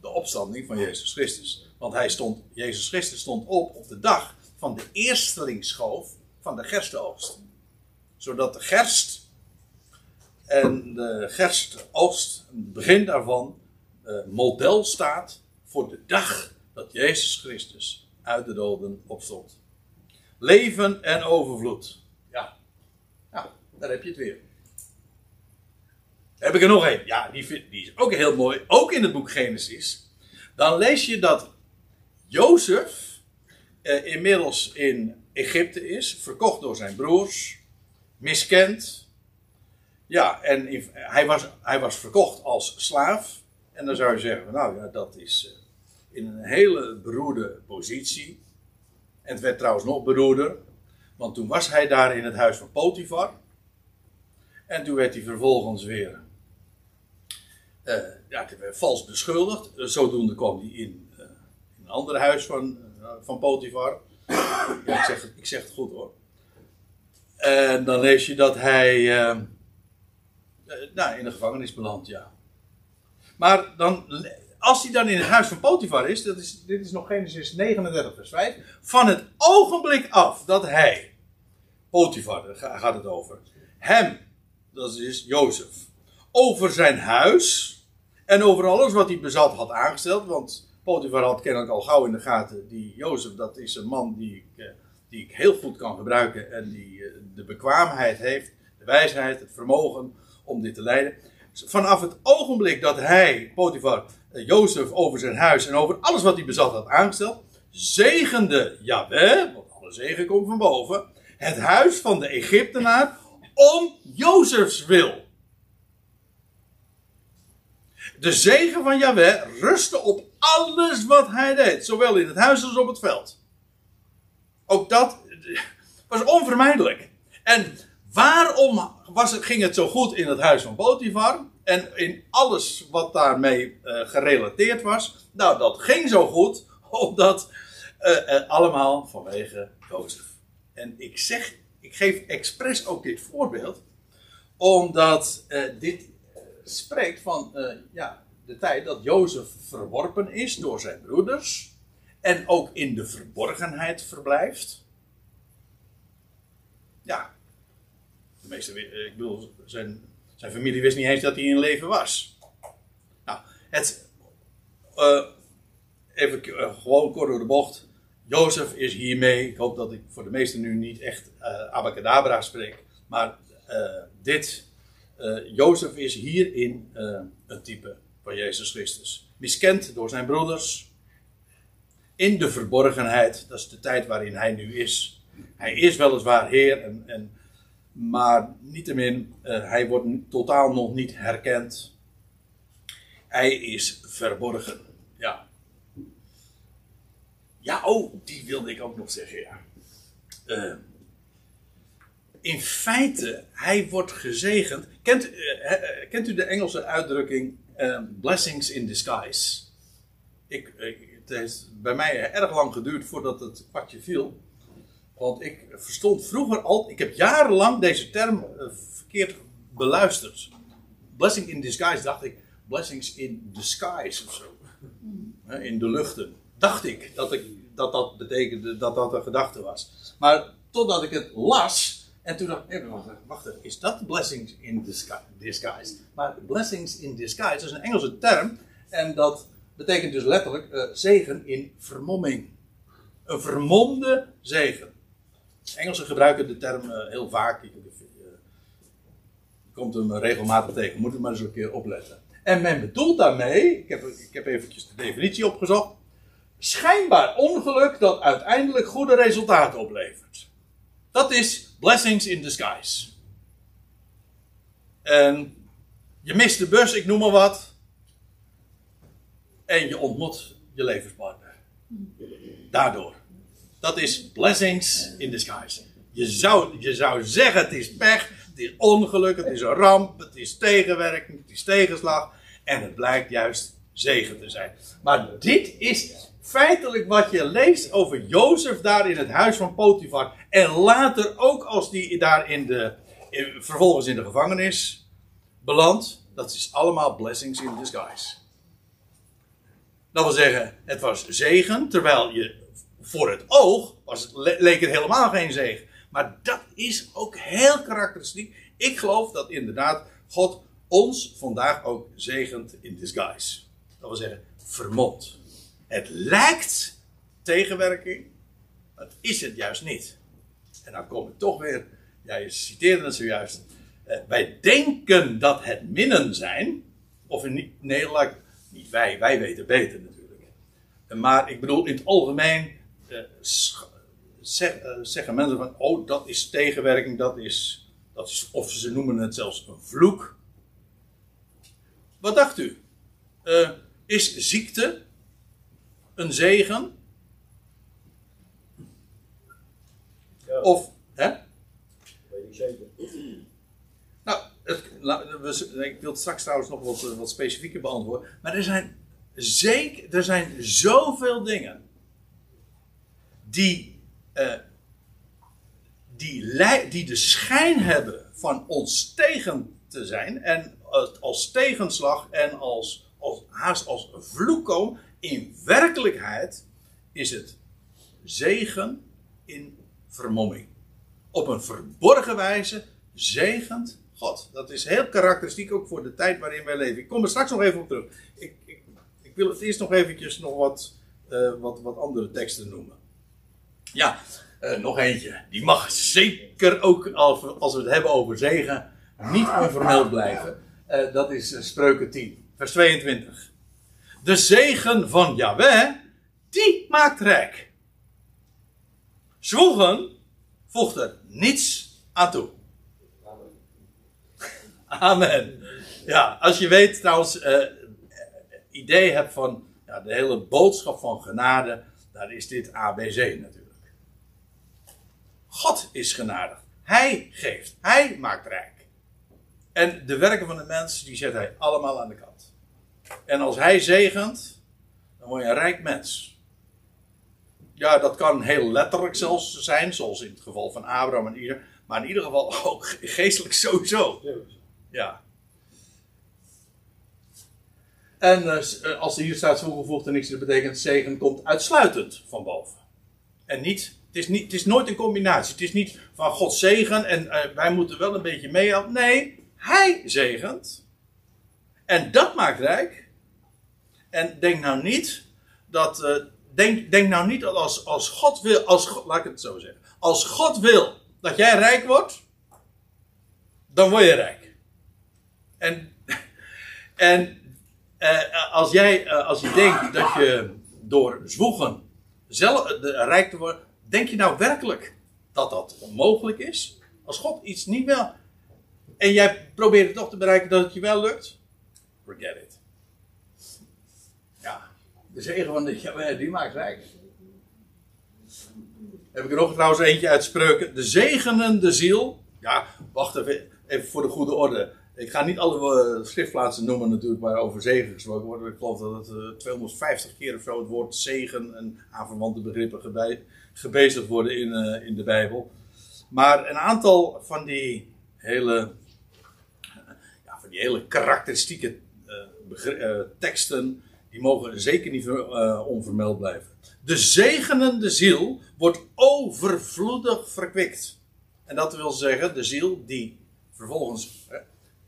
de opstanding van Jezus Christus. Want hij stond, Jezus Christus stond op op de dag van de eerstelingsschoof van de gerstoogst. Zodat de gerst en de gerstoogst, het begin daarvan, uh, model staat voor de dag dat Jezus Christus uit de doden opstond. Leven en overvloed. Ja, ja daar heb je het weer. Heb ik er nog een? Ja, die, vind, die is ook heel mooi. Ook in het boek Genesis. Dan lees je dat Jozef eh, inmiddels in Egypte is, verkocht door zijn broers, miskend. Ja, en hij was, hij was verkocht als slaaf. En dan zou je zeggen, nou ja, dat is uh, in een hele beroerde positie. En het werd trouwens nog beroerder. Want toen was hij daar in het huis van Potifar. En toen werd hij vervolgens weer uh, ja, vals beschuldigd. zodoende kwam hij in, uh, in een ander huis van, van Potifar. Ik, zeg, ik zeg het goed hoor. En dan lees je dat hij nou, in de gevangenis belandt, ja. Maar dan, als hij dan in het huis van Potifar is, dat is, dit is nog Genesis 39 vers 5, van het ogenblik af dat hij, Potifar, gaat het over, hem, dat is Jozef, over zijn huis en over alles wat hij bezat had aangesteld, want Potifar had kennelijk al gauw in de gaten, die Jozef, dat is een man die ik, eh, die ik heel goed kan gebruiken en die eh, de bekwaamheid heeft, de wijsheid, het vermogen om dit te leiden. Vanaf het ogenblik dat hij, Potifar, eh, Jozef over zijn huis en over alles wat hij bezat had aangesteld, zegende Jahweh, want alle zegen komt van boven, het huis van de Egyptenaar om Jozefs wil. De zegen van Jahweh rustte op alles wat hij deed, zowel in het huis als op het veld. Ook dat was onvermijdelijk. En waarom was het, ging het zo goed in het huis van Potifar? En in alles wat daarmee uh, gerelateerd was. Nou, dat ging zo goed, omdat uh, allemaal vanwege Jozef. En ik zeg, ik geef expres ook dit voorbeeld, omdat dit spreekt van ja, de tijd dat Jozef verworpen is door zijn broeders en ook in de verborgenheid verblijft. Ja, de meeste, wi- ik bedoel, zijn, zijn familie wist niet eens dat hij in leven was. Nou, het, eh, even eh, gewoon kort door de bocht. Jozef is hiermee, ik hoop dat ik voor de meesten nu niet echt eh abacadabra spreek, maar eh, dit, eh, Jozef is hierin eh, een type van Jezus Christus. Miskend door zijn broeders, in de verborgenheid, dat is de tijd waarin hij nu is. Hij is weliswaar Heer, en, en, maar niettemin, eh hij wordt totaal nog niet herkend. Hij is verborgen, ja. Ja, oh, die wilde ik ook nog zeggen. Eh, in feite, hij wordt gezegend. Kent, eh, eh, kent u de Engelse uitdrukking eh, blessings in disguise? Ik, het heeft bij mij erg lang geduurd voordat het kwartje viel. Want ik verstond vroeger al, ik heb jarenlang deze term verkeerd beluisterd. Blessing in disguise dacht ik, blessings in disguise of zo. In de luchten. Dacht ik dat, ik dat dat betekende dat dat een gedachte was. Maar totdat ik het las. En toen dacht ik, wacht, wacht is dat blessings in disgu- disguise? Maar blessings in disguise is een Engelse term. En dat betekent dus letterlijk eh, zegen in vermomming. Een vermomde zegen. Engelsen gebruiken de term eh, heel vaak. Ik, eh, je komt hem regelmatig tegen. Moet er maar eens een keer opletten. En men bedoelt daarmee, ik heb, ik heb eventjes de definitie opgezocht. Schijnbaar ongeluk dat uiteindelijk goede resultaten oplevert. Dat is blessings in disguise. En je mist de bus, ik noem maar wat. En je ontmoet je levenspartner. Daardoor. Dat is blessings in disguise. Je zou, je zou zeggen het is pech, het is ongeluk, het is een ramp, het is tegenwerking, het is tegenslag. En het blijkt juist zegen te zijn. Maar dit is feitelijk wat je leest over Jozef daar in het huis van Potifar. En later ook als die daar in de, vervolgens in de gevangenis belandt. Dat is allemaal blessings in disguise. Dat wil zeggen, het was zegen, terwijl je voor het oog was leek het helemaal geen zegen. Maar dat is ook heel karakteristiek. Ik geloof dat inderdaad God ons vandaag ook zegent in disguise. Dat wil zeggen, vermomd. Het lijkt tegenwerking, het is het juist niet. En dan kom ik toch weer, ja, je citeerde het zojuist. Eh, wij denken dat het minnen zijn, of in, niet- ik- niet wij, wij weten beter natuurlijk. Eh, Maar ik bedoel, in het algemeen eh, zeggen mensen van, oh, dat is tegenwerking, dat is, dat is, of ze noemen het zelfs een vloek. Wat dacht u? Is ziekte een zegen? Ja, Of, hè? weet ik zeker. Nou, het, ik wil het straks trouwens nog wat, eh, wat specifieker beantwoorden. Maar er zijn zeker, er zijn zoveel dingen die, eh, die, die de schijn hebben van ons tegen te zijn. En als tegenslag en als, als, haast als vloek komen. In werkelijkheid is het zegen in vermomming. Op een verborgen wijze zegent God. Dat is heel karakteristiek ook voor de tijd waarin wij leven. Ik kom er straks nog even op terug. Ik, ik, ik wil het eerst nog eventjes nog wat, eh, wat, wat andere teksten noemen. Ja, eh, nog eentje. Die mag zeker ook, als we, het hebben over zegen, niet onvermeld blijven. Eh, dat is Spreuken 10, vers 22. De zegen van Yahweh, die maakt rijk. Zwoegen voegt er niets aan toe. Amen. Ja, als je weet trouwens, eh, idee hebt van ja, de hele boodschap van genade, dan is dit ABC natuurlijk. God is genadig. Hij geeft. Hij maakt rijk. En de werken van de mens, die zet hij allemaal aan de kant. En als hij zegent, dan word je een rijk mens. Ja, dat kan heel letterlijk zelfs zijn, zoals in het geval van Abraham en ieder. Maar in ieder geval ook geestelijk sowieso. Ja. En eh, eh, als er hier staat toegevoegd en niks, dat betekent zegen komt uitsluitend van boven. En niet, het is, niet, het is nooit een combinatie. Het is niet van God zegen en eh, wij moeten wel een beetje meehelpen. Nee, hij zegent. En dat maakt rijk. En denk nou niet dat. eh, denk, denk nou niet dat als, als God wil. Als, laat ik het zo zeggen. Als God wil dat jij rijk wordt. Dan word je rijk. En. En. eh, als jij. eh, als je denkt dat je door zwoegen. zelf de- rijk te worden. Denk je nou werkelijk dat dat onmogelijk is? Als God iets niet wil. En jij probeert het toch te bereiken dat het je wel lukt? Forget it. Ja, de zegen van de Jawel, die maakt rijk. Heb ik er nog trouwens eentje uit spreuken. De zegenende ziel. Ja, wacht even, even voor de goede orde. Ik ga niet alle eh, schriftplaatsen noemen natuurlijk waar over zegen gesproken wordt. Ik geloof dat het eh, 250 keer of zo het woord zegen en aanverwante begrippen gebezigd worden in, eh, in de Bijbel. Maar een aantal van die hele, ja, van die hele karakteristieke eh, teksten, die mogen zeker niet eh, onvermeld blijven. De zegenende ziel wordt overvloedig verkwikt. En dat wil zeggen, de ziel die vervolgens eh,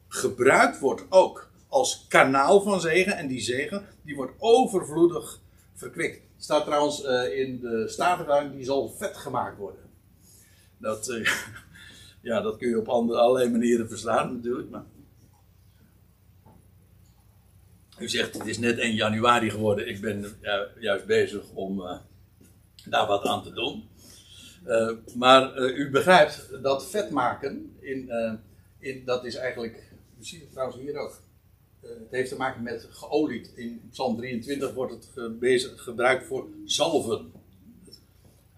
gebruikt wordt ook als kanaal van zegen. En die zegen, die wordt overvloedig verkwikt. Staat trouwens in de Statenruim, die zal vet gemaakt worden. Dat, ja, dat kun je op andere, allerlei manieren verstaan natuurlijk. Maar... U zegt, het is net 1 januari geworden. Ik ben juist bezig om eh, daar wat aan te doen. Eh, maar eh, u begrijpt dat vet maken, in, in, dat is eigenlijk, u ziet het trouwens hier ook. Het heeft te maken met geolied. In Psalm 23 wordt het gebruikt voor zalven.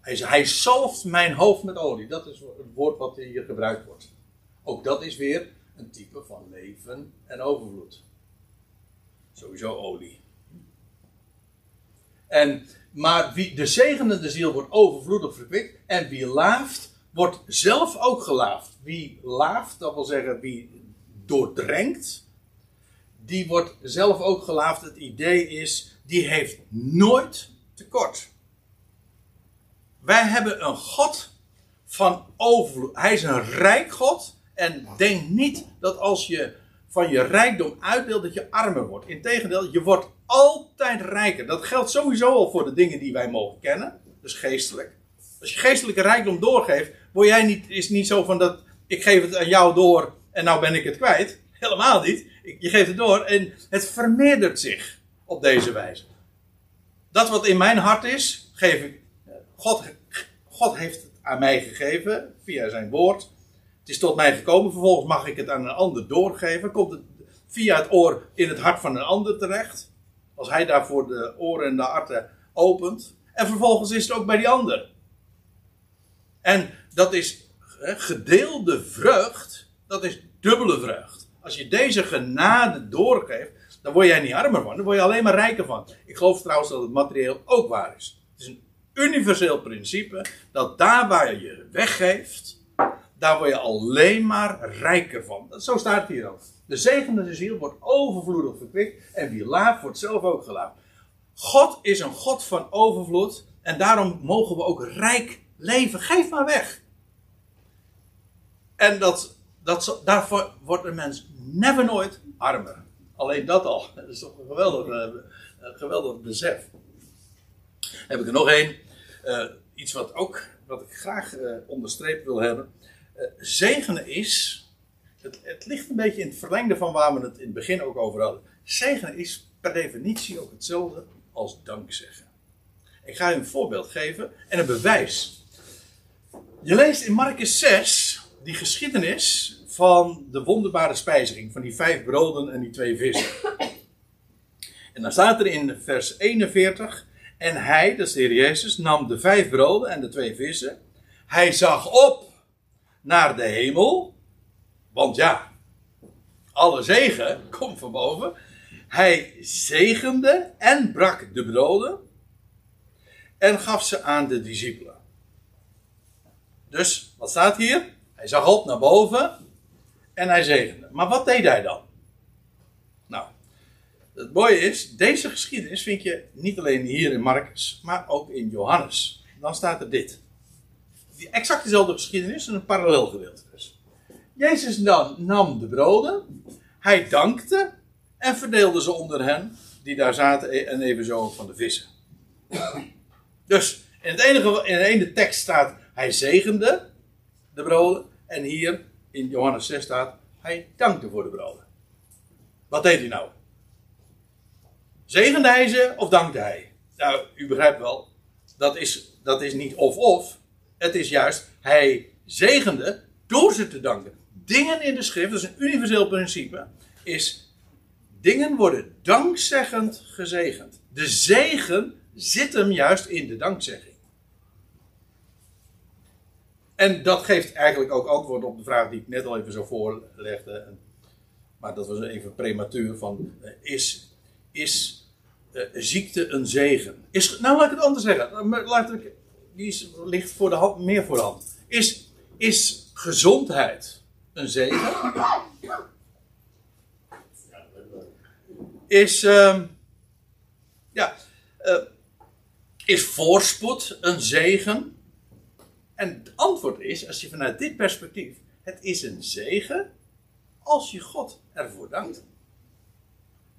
Hij, hij zalft mijn hoofd met olie. Dat is het woord wat hier gebruikt wordt. Ook dat is weer een type van leven en overvloed. Sowieso olie. En, maar wie de zegenende ziel wordt overvloedig verkwikt. En wie laaft, wordt zelf ook gelaafd. Wie laaft, dat wil zeggen wie doordrenkt, die wordt zelf ook gelaafd. Het idee is, die heeft nooit tekort. Wij hebben een God van overvloed. Hij is een rijk God. En denk niet dat als je van je rijkdom uitdeelt, dat je armer wordt. Integendeel, je wordt altijd rijker. Dat geldt sowieso al voor de dingen die wij mogen kennen. Dus geestelijk. Als je geestelijke rijkdom doorgeeft, word jij niet, is niet zo van dat ik geef het aan jou door en nou ben ik het kwijt. Helemaal niet. Je geeft het door en het vermeerdert zich op deze wijze. Dat wat in mijn hart is, geef ik. God, God heeft het aan mij gegeven via zijn woord. Het is tot mij gekomen, vervolgens mag ik het aan een ander doorgeven. Komt het via het oor in het hart van een ander terecht. Als hij daarvoor de oren en de harten opent. En vervolgens is het ook bij die ander. En dat is gedeelde vreugd, dat is dubbele vreugd. Als je deze genade doorgeeft, dan word jij niet armer van, dan word je alleen maar rijker van. Ik geloof trouwens dat het materieel ook waar is. Het is een universeel principe dat daar waar je weggeeft, daar word je alleen maar rijker van. Zo staat het hier ook. De zegenende ziel wordt overvloedig verkwikt en wie laaft wordt zelf ook gelaafd. God is een God van overvloed en daarom mogen we ook rijk leven. Geef maar weg. En dat, dat, daarvoor wordt een mens never nooit armer. Alleen dat al. Dat is toch een geweldig, eh, een geweldig besef. Heb ik er nog één. Eh, iets wat, ook, wat ik graag eh, onderstreept wil hebben. Eh, zegenen is. Het, het ligt een beetje in het verlengde van waar we het in het begin ook over hadden. Zegenen is per definitie ook hetzelfde als dankzeggen. Ik ga u een voorbeeld geven en een bewijs. Je leest in Marcus 6 die geschiedenis van de wonderbare spijziging van die vijf broden en die twee vissen. En dan staat er in vers 41: En hij, dat is de Heer Jezus, nam de vijf broden en de twee vissen. Hij zag op naar de hemel, want ja, alle zegen komt van boven. Hij zegende en brak de broden en gaf ze aan de discipelen. Dus, wat staat hier? Hij zag op naar boven en hij zegende. Maar wat deed hij dan? Nou, het mooie is, deze geschiedenis vind je niet alleen hier in Marcus, maar ook in Johannes. Dan staat er dit. Exact dezelfde geschiedenis en een parallel gedeelte dus. Jezus dan nam de broden, hij dankte en verdeelde ze onder hen die daar zaten en evenzo van de vissen. Dus in, het enige, in de ene tekst staat hij zegende de broden en hier in Johannes 6 staat hij dankte voor de broden. Wat deed hij nou? Zegende hij ze of dankte hij? Nou, u begrijpt wel, dat is, dat is niet of-of. Het is juist, hij zegende door ze te danken. Dingen in de schrift, dat is een universeel principe, is dingen worden dankzeggend gezegend. De zegen zit hem juist in de dankzegging. En dat geeft eigenlijk ook antwoord op de vraag die ik net al even zo voorlegde. Maar dat was even prematuur van, eh, is, is uh, ziekte een zegen? Is, nou, laat ik het anders zeggen. Laat ik, die ligt voor de hand, meer voor de hand. Is, is gezondheid een zegen? Is, uh, ja, uh, is voorspoed een zegen? En het antwoord is, als je vanuit dit perspectief, het is een zegen als je God ervoor dankt.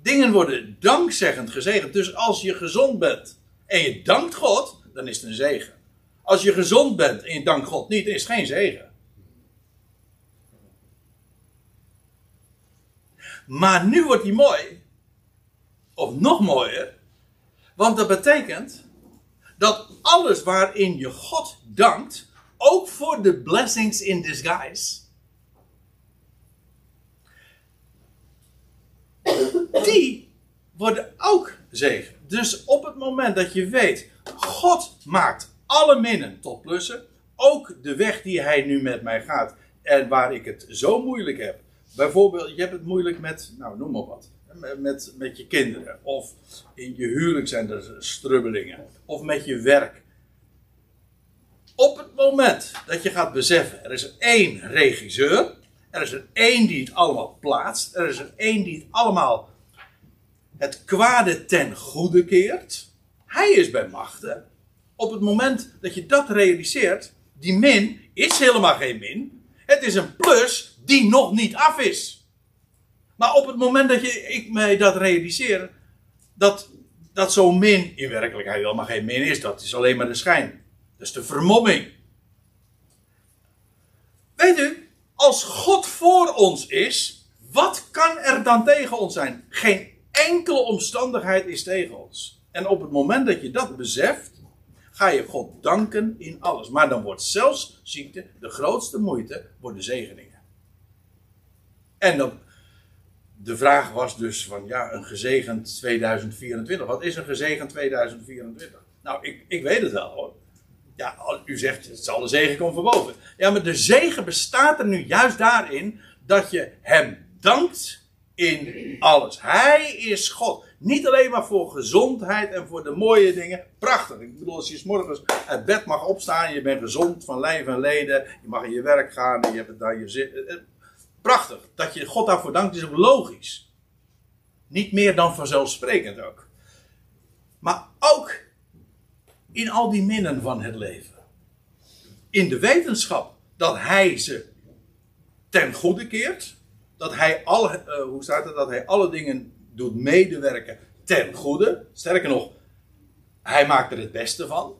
Dingen worden dankzeggend gezegend. Dus als je gezond bent en je dankt God, dan is het een zegen. Als je gezond bent en je dankt God niet, is geen zegen. Maar nu wordt hij mooi. Of nog mooier. Want dat betekent dat alles waarin je God dankt, ook voor de blessings in disguise, die worden ook zegen. Dus op het moment dat je weet, God maakt alle minnen tot plussen, ook de weg die hij nu met mij gaat en waar ik het zo moeilijk heb. Bijvoorbeeld, je hebt het moeilijk met, nou noem maar wat, met, met je kinderen. Of in je huwelijk zijn er strubbelingen. Of met je werk. Op het moment dat je gaat beseffen, er is er één regisseur. Er is er één die het allemaal plaatst. Er is er één die het allemaal het kwade ten goede keert. Hij is bij machten. Op het moment dat je dat realiseert, die min is helemaal geen min. Het is een plus die nog niet af is. Maar op het moment dat je, ik mij dat realiseer, dat, dat zo'n min in werkelijkheid helemaal geen min is, dat is alleen maar de schijn. Dat is de vermomming. Weet u, als God voor ons is, wat kan er dan tegen ons zijn? Geen enkele omstandigheid is tegen ons. En op het moment dat je dat beseft, ga je God danken in alles. Maar dan wordt zelfs ziekte de grootste moeite voor de zegeningen. En dan, de vraag was dus van ja, een gezegend 2024. Wat is een gezegend 2024? Nou, ik, ik weet het wel hoor. Ja, u zegt het zal de zegen komen van boven. Ja, maar de zegen bestaat er nu juist daarin dat je hem dankt in alles. Hij is God. Niet alleen maar voor gezondheid en voor de mooie dingen. Prachtig. Ik bedoel, als je s morgens uit bed mag opstaan. Je bent gezond van lijf en leden. Je mag in je werk gaan. En je hebt daar je zin. Eh, eh, prachtig. Dat je God daarvoor dankt is ook logisch. Niet meer dan vanzelfsprekend ook. Maar ook in al die minnen van het leven. In de wetenschap dat hij ze ten goede keert. Dat hij alle, uh, hoe staat het, dat hij alle dingen doet medewerken ten goede. Sterker nog, hij maakt er het beste van.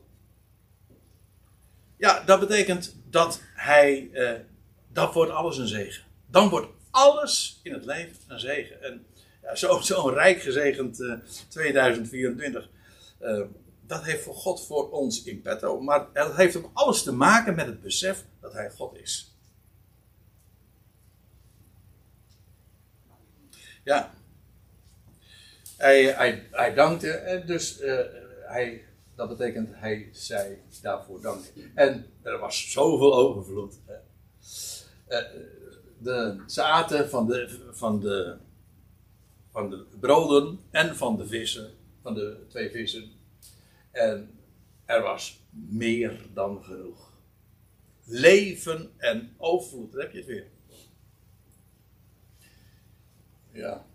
Ja, dat betekent dat hij, uh, dat wordt alles een zegen. Dan wordt alles in het leven een zegen. En ja, zo'n zo rijk gezegend uh, 2024 dat heeft voor God voor ons in petto. Maar dat heeft ook alles te maken met het besef dat Hij God is. Ja. Hij, hij, dankte dus uh, hij, dat betekent hij zei daarvoor dank. En er was zoveel overvloed. Ze aten van de, van, de, van de broden en van de vissen, van de twee vissen en er was meer dan genoeg. Leven en overvloed, daar heb je het weer. Ja.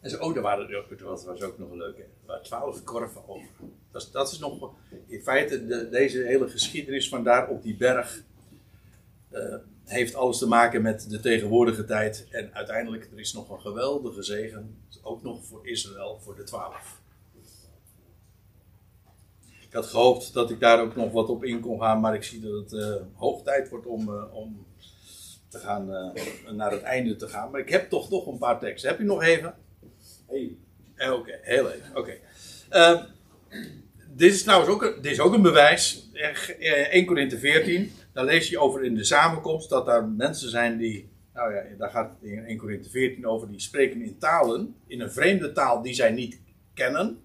En zo, oh, daar waren er dat was ook nog een leuke. Er twaalf korven over. Dat is, dat is nog in feite de, deze hele geschiedenis van daar op die berg. eh, heeft alles te maken met de tegenwoordige tijd. En uiteindelijk, er is nog een geweldige zegen. Ook nog voor Israël, voor de twaalf. Ik had gehoopt dat ik daar ook nog wat op in kon gaan. Maar ik zie dat het eh, hoog tijd wordt om, eh, om te gaan, naar het einde te gaan. Maar ik heb toch nog een paar teksten. Heb je nog even? Eh, Oké, heel even. Oké. Ehm, dit is trouwens ook een, dit is ook een bewijs. Eh, 1 Korinthe 14. Daar lees je over in de samenkomst dat daar mensen zijn die. Nou ja, daar gaat in 1 Korinthe 14 over. Die spreken in talen. In een vreemde taal die zij niet kennen.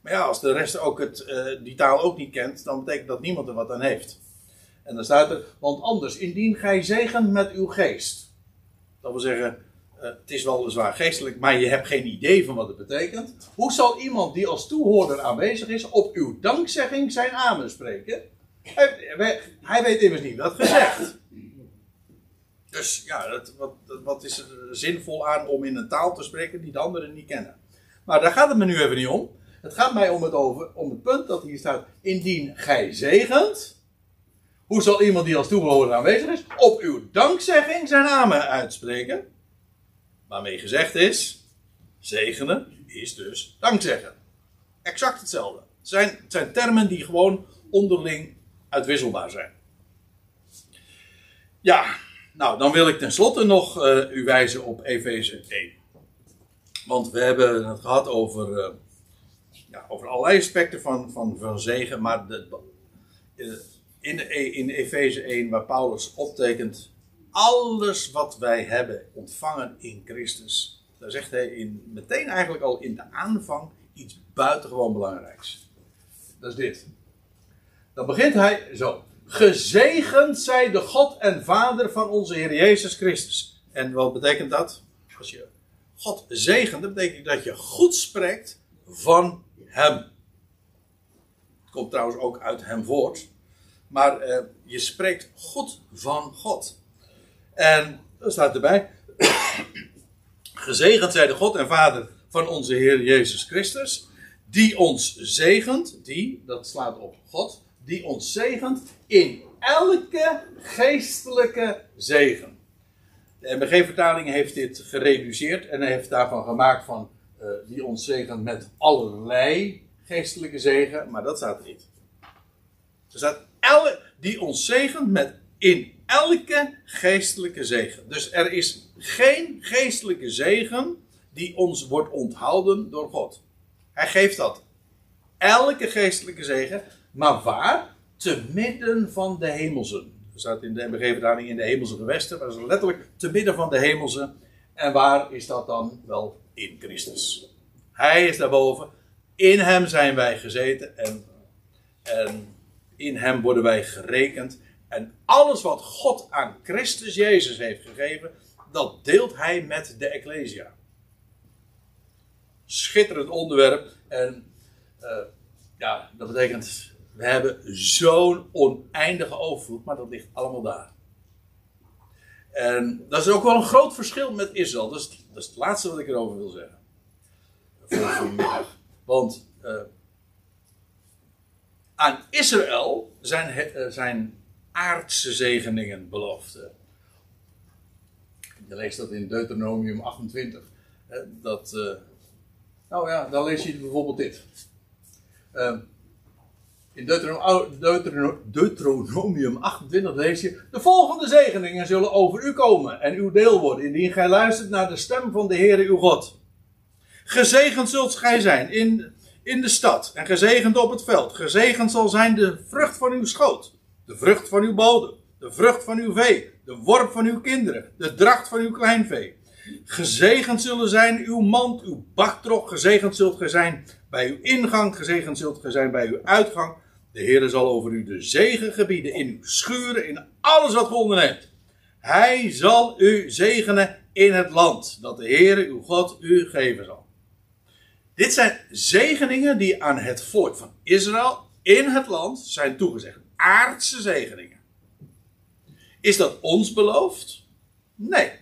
Maar ja, als de rest ook het, eh, die taal ook niet kent. dan betekent dat niemand er wat aan heeft. En dan staat er. Want anders, indien gij zegent met uw geest. Dat wil zeggen. Eh, het is weliswaar geestelijk, maar je hebt geen idee van wat het betekent. Hoe zal iemand die als toehoorder aanwezig is, op uw dankzegging zijn amen spreken? Hij, hij weet immers niet wat gezegd. Dus ja, dat, wat, wat is er zinvol aan om in een taal te spreken die de anderen niet kennen? Maar daar gaat het me nu even niet om. Het gaat mij om het, over, om het punt dat hier staat: indien gij zegent. Hoe zal iemand die als toehoorder aanwezig is, op uw dankzegging zijn amen uitspreken? Waarmee gezegd is, zegenen is dus dankzeggen. Exact hetzelfde. Het zijn, zijn termen die gewoon onderling uitwisselbaar zijn. Ja, nou dan wil ik tenslotte nog eh, u wijzen op Efeze 1. Want we hebben het gehad over, eh, ja, over allerlei aspecten van, van, van zegen, maar de, eh, in, in Efeze 1 waar Paulus optekent alles wat wij hebben ontvangen in Christus. Daar zegt hij in, meteen eigenlijk al in de aanvang iets buitengewoon belangrijks. Dat is dit. Dan begint hij zo. Gezegend zij de God en Vader van onze Heer Jezus Christus. En wat betekent dat? Als je God zegent, betekent dat je goed spreekt van Hem. Het komt trouwens ook uit Hem voort. Maar eh, je spreekt goed van God. En er staat erbij. Gezegend zij de God en Vader van onze Heer Jezus Christus. Die ons zegent. Die, dat slaat op God. Die ons zegent in elke geestelijke zegen. De MBG-vertaling heeft dit gereduceerd. En heeft daarvan gemaakt van. eh, die ons zegent met allerlei geestelijke zegen. Maar dat staat er niet. Er staat elle, die ons zegent met in elke geestelijke zegen. Dus er is geen geestelijke zegen die ons wordt onthouden door God. Hij geeft dat. Elke geestelijke zegen. Maar waar? Te midden van de hemelsen. Er staat in de MBG-vertaling in de hemelse gewesten. Maar is letterlijk te midden van de hemelsen. En waar is dat dan? Wel in Christus. Hij is daarboven. In hem zijn wij gezeten. En, en in hem worden wij gerekend. En alles wat God aan Christus Jezus heeft gegeven, dat deelt hij met de Ecclesia. Schitterend onderwerp. En eh, ja, dat betekent, we hebben zo'n oneindige overvloed, maar dat ligt allemaal daar. En dat is ook wel een groot verschil met Israël. Dat is, dat is het laatste wat ik erover wil zeggen. Want eh, aan Israël zijn, eh, zijn aardse zegeningen beloofd. hè. Je leest dat in Deuteronomium 28. hè, Dat, eh, nou ja, dan lees je bijvoorbeeld dit. Eh, in Deuterono- Deuterono- Deuteronomium 28 lees je: De volgende zegeningen zullen over u komen en uw deel worden, indien gij luistert naar de stem van de Heere uw God. Gezegend zult gij zijn in, in de stad en gezegend op het veld. Gezegend zal zijn de vrucht van uw schoot, de vrucht van uw bodem, de vrucht van uw vee, de worp van uw kinderen, de dracht van uw kleinvee. Gezegend zullen zijn uw mand, uw baktrog. Gezegend zult gij zijn bij uw ingang. Gezegend zult gij zijn bij uw uitgang. De Heer zal over u de zegen gebieden in uw schuren, in alles wat ge onderneemt. Hij zal u zegenen in het land dat de Heer uw God u geven zal. Dit zijn zegeningen die aan het volk van Israël in het land zijn toegezegd. Aardse zegeningen. Is dat ons beloofd? Nee.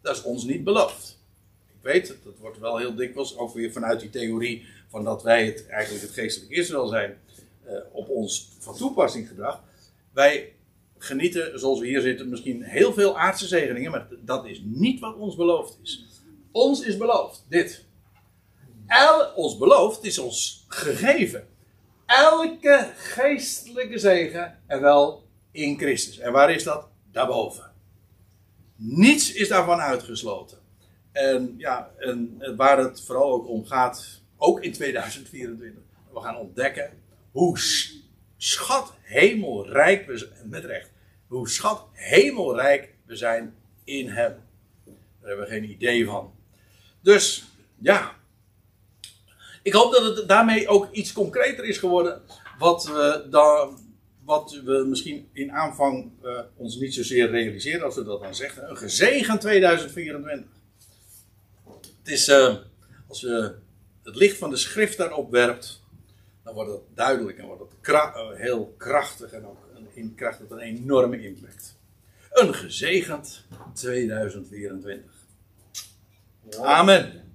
Dat is ons niet beloofd. Ik weet, het, dat wordt wel heel dikwijls, ook weer vanuit die theorie van dat wij het eigenlijk het geestelijk Israël zijn, eh, op ons van toepassing gedrag. Wij genieten, zoals we hier zitten, misschien heel veel aardse zegeningen, maar dat is niet wat ons beloofd is. Ons is beloofd, dit. El, ons beloofd is ons gegeven. Elke geestelijke zegen, en wel in Christus. En waar is dat? Daarboven. Niets is daarvan uitgesloten. En ja, en waar het vooral ook om gaat, ook in 2024, we gaan ontdekken hoe schat hemelrijk we zijn, met recht, hoe schat hemelrijk we zijn in Hem. Daar hebben we geen idee van. Dus, ja. Ik hoop dat het daarmee ook iets concreter is geworden. Wat we, dan, wat we misschien in aanvang eh, ons niet zozeer realiseren als we dat dan zeggen. Een gezegend 2024. Het is, eh, als we het licht van de schrift daarop werpt, dan wordt het duidelijk en wordt het kra- eh, heel krachtig en ook een, in- krijgt het een enorme impact. Een gezegend 2024. Amen.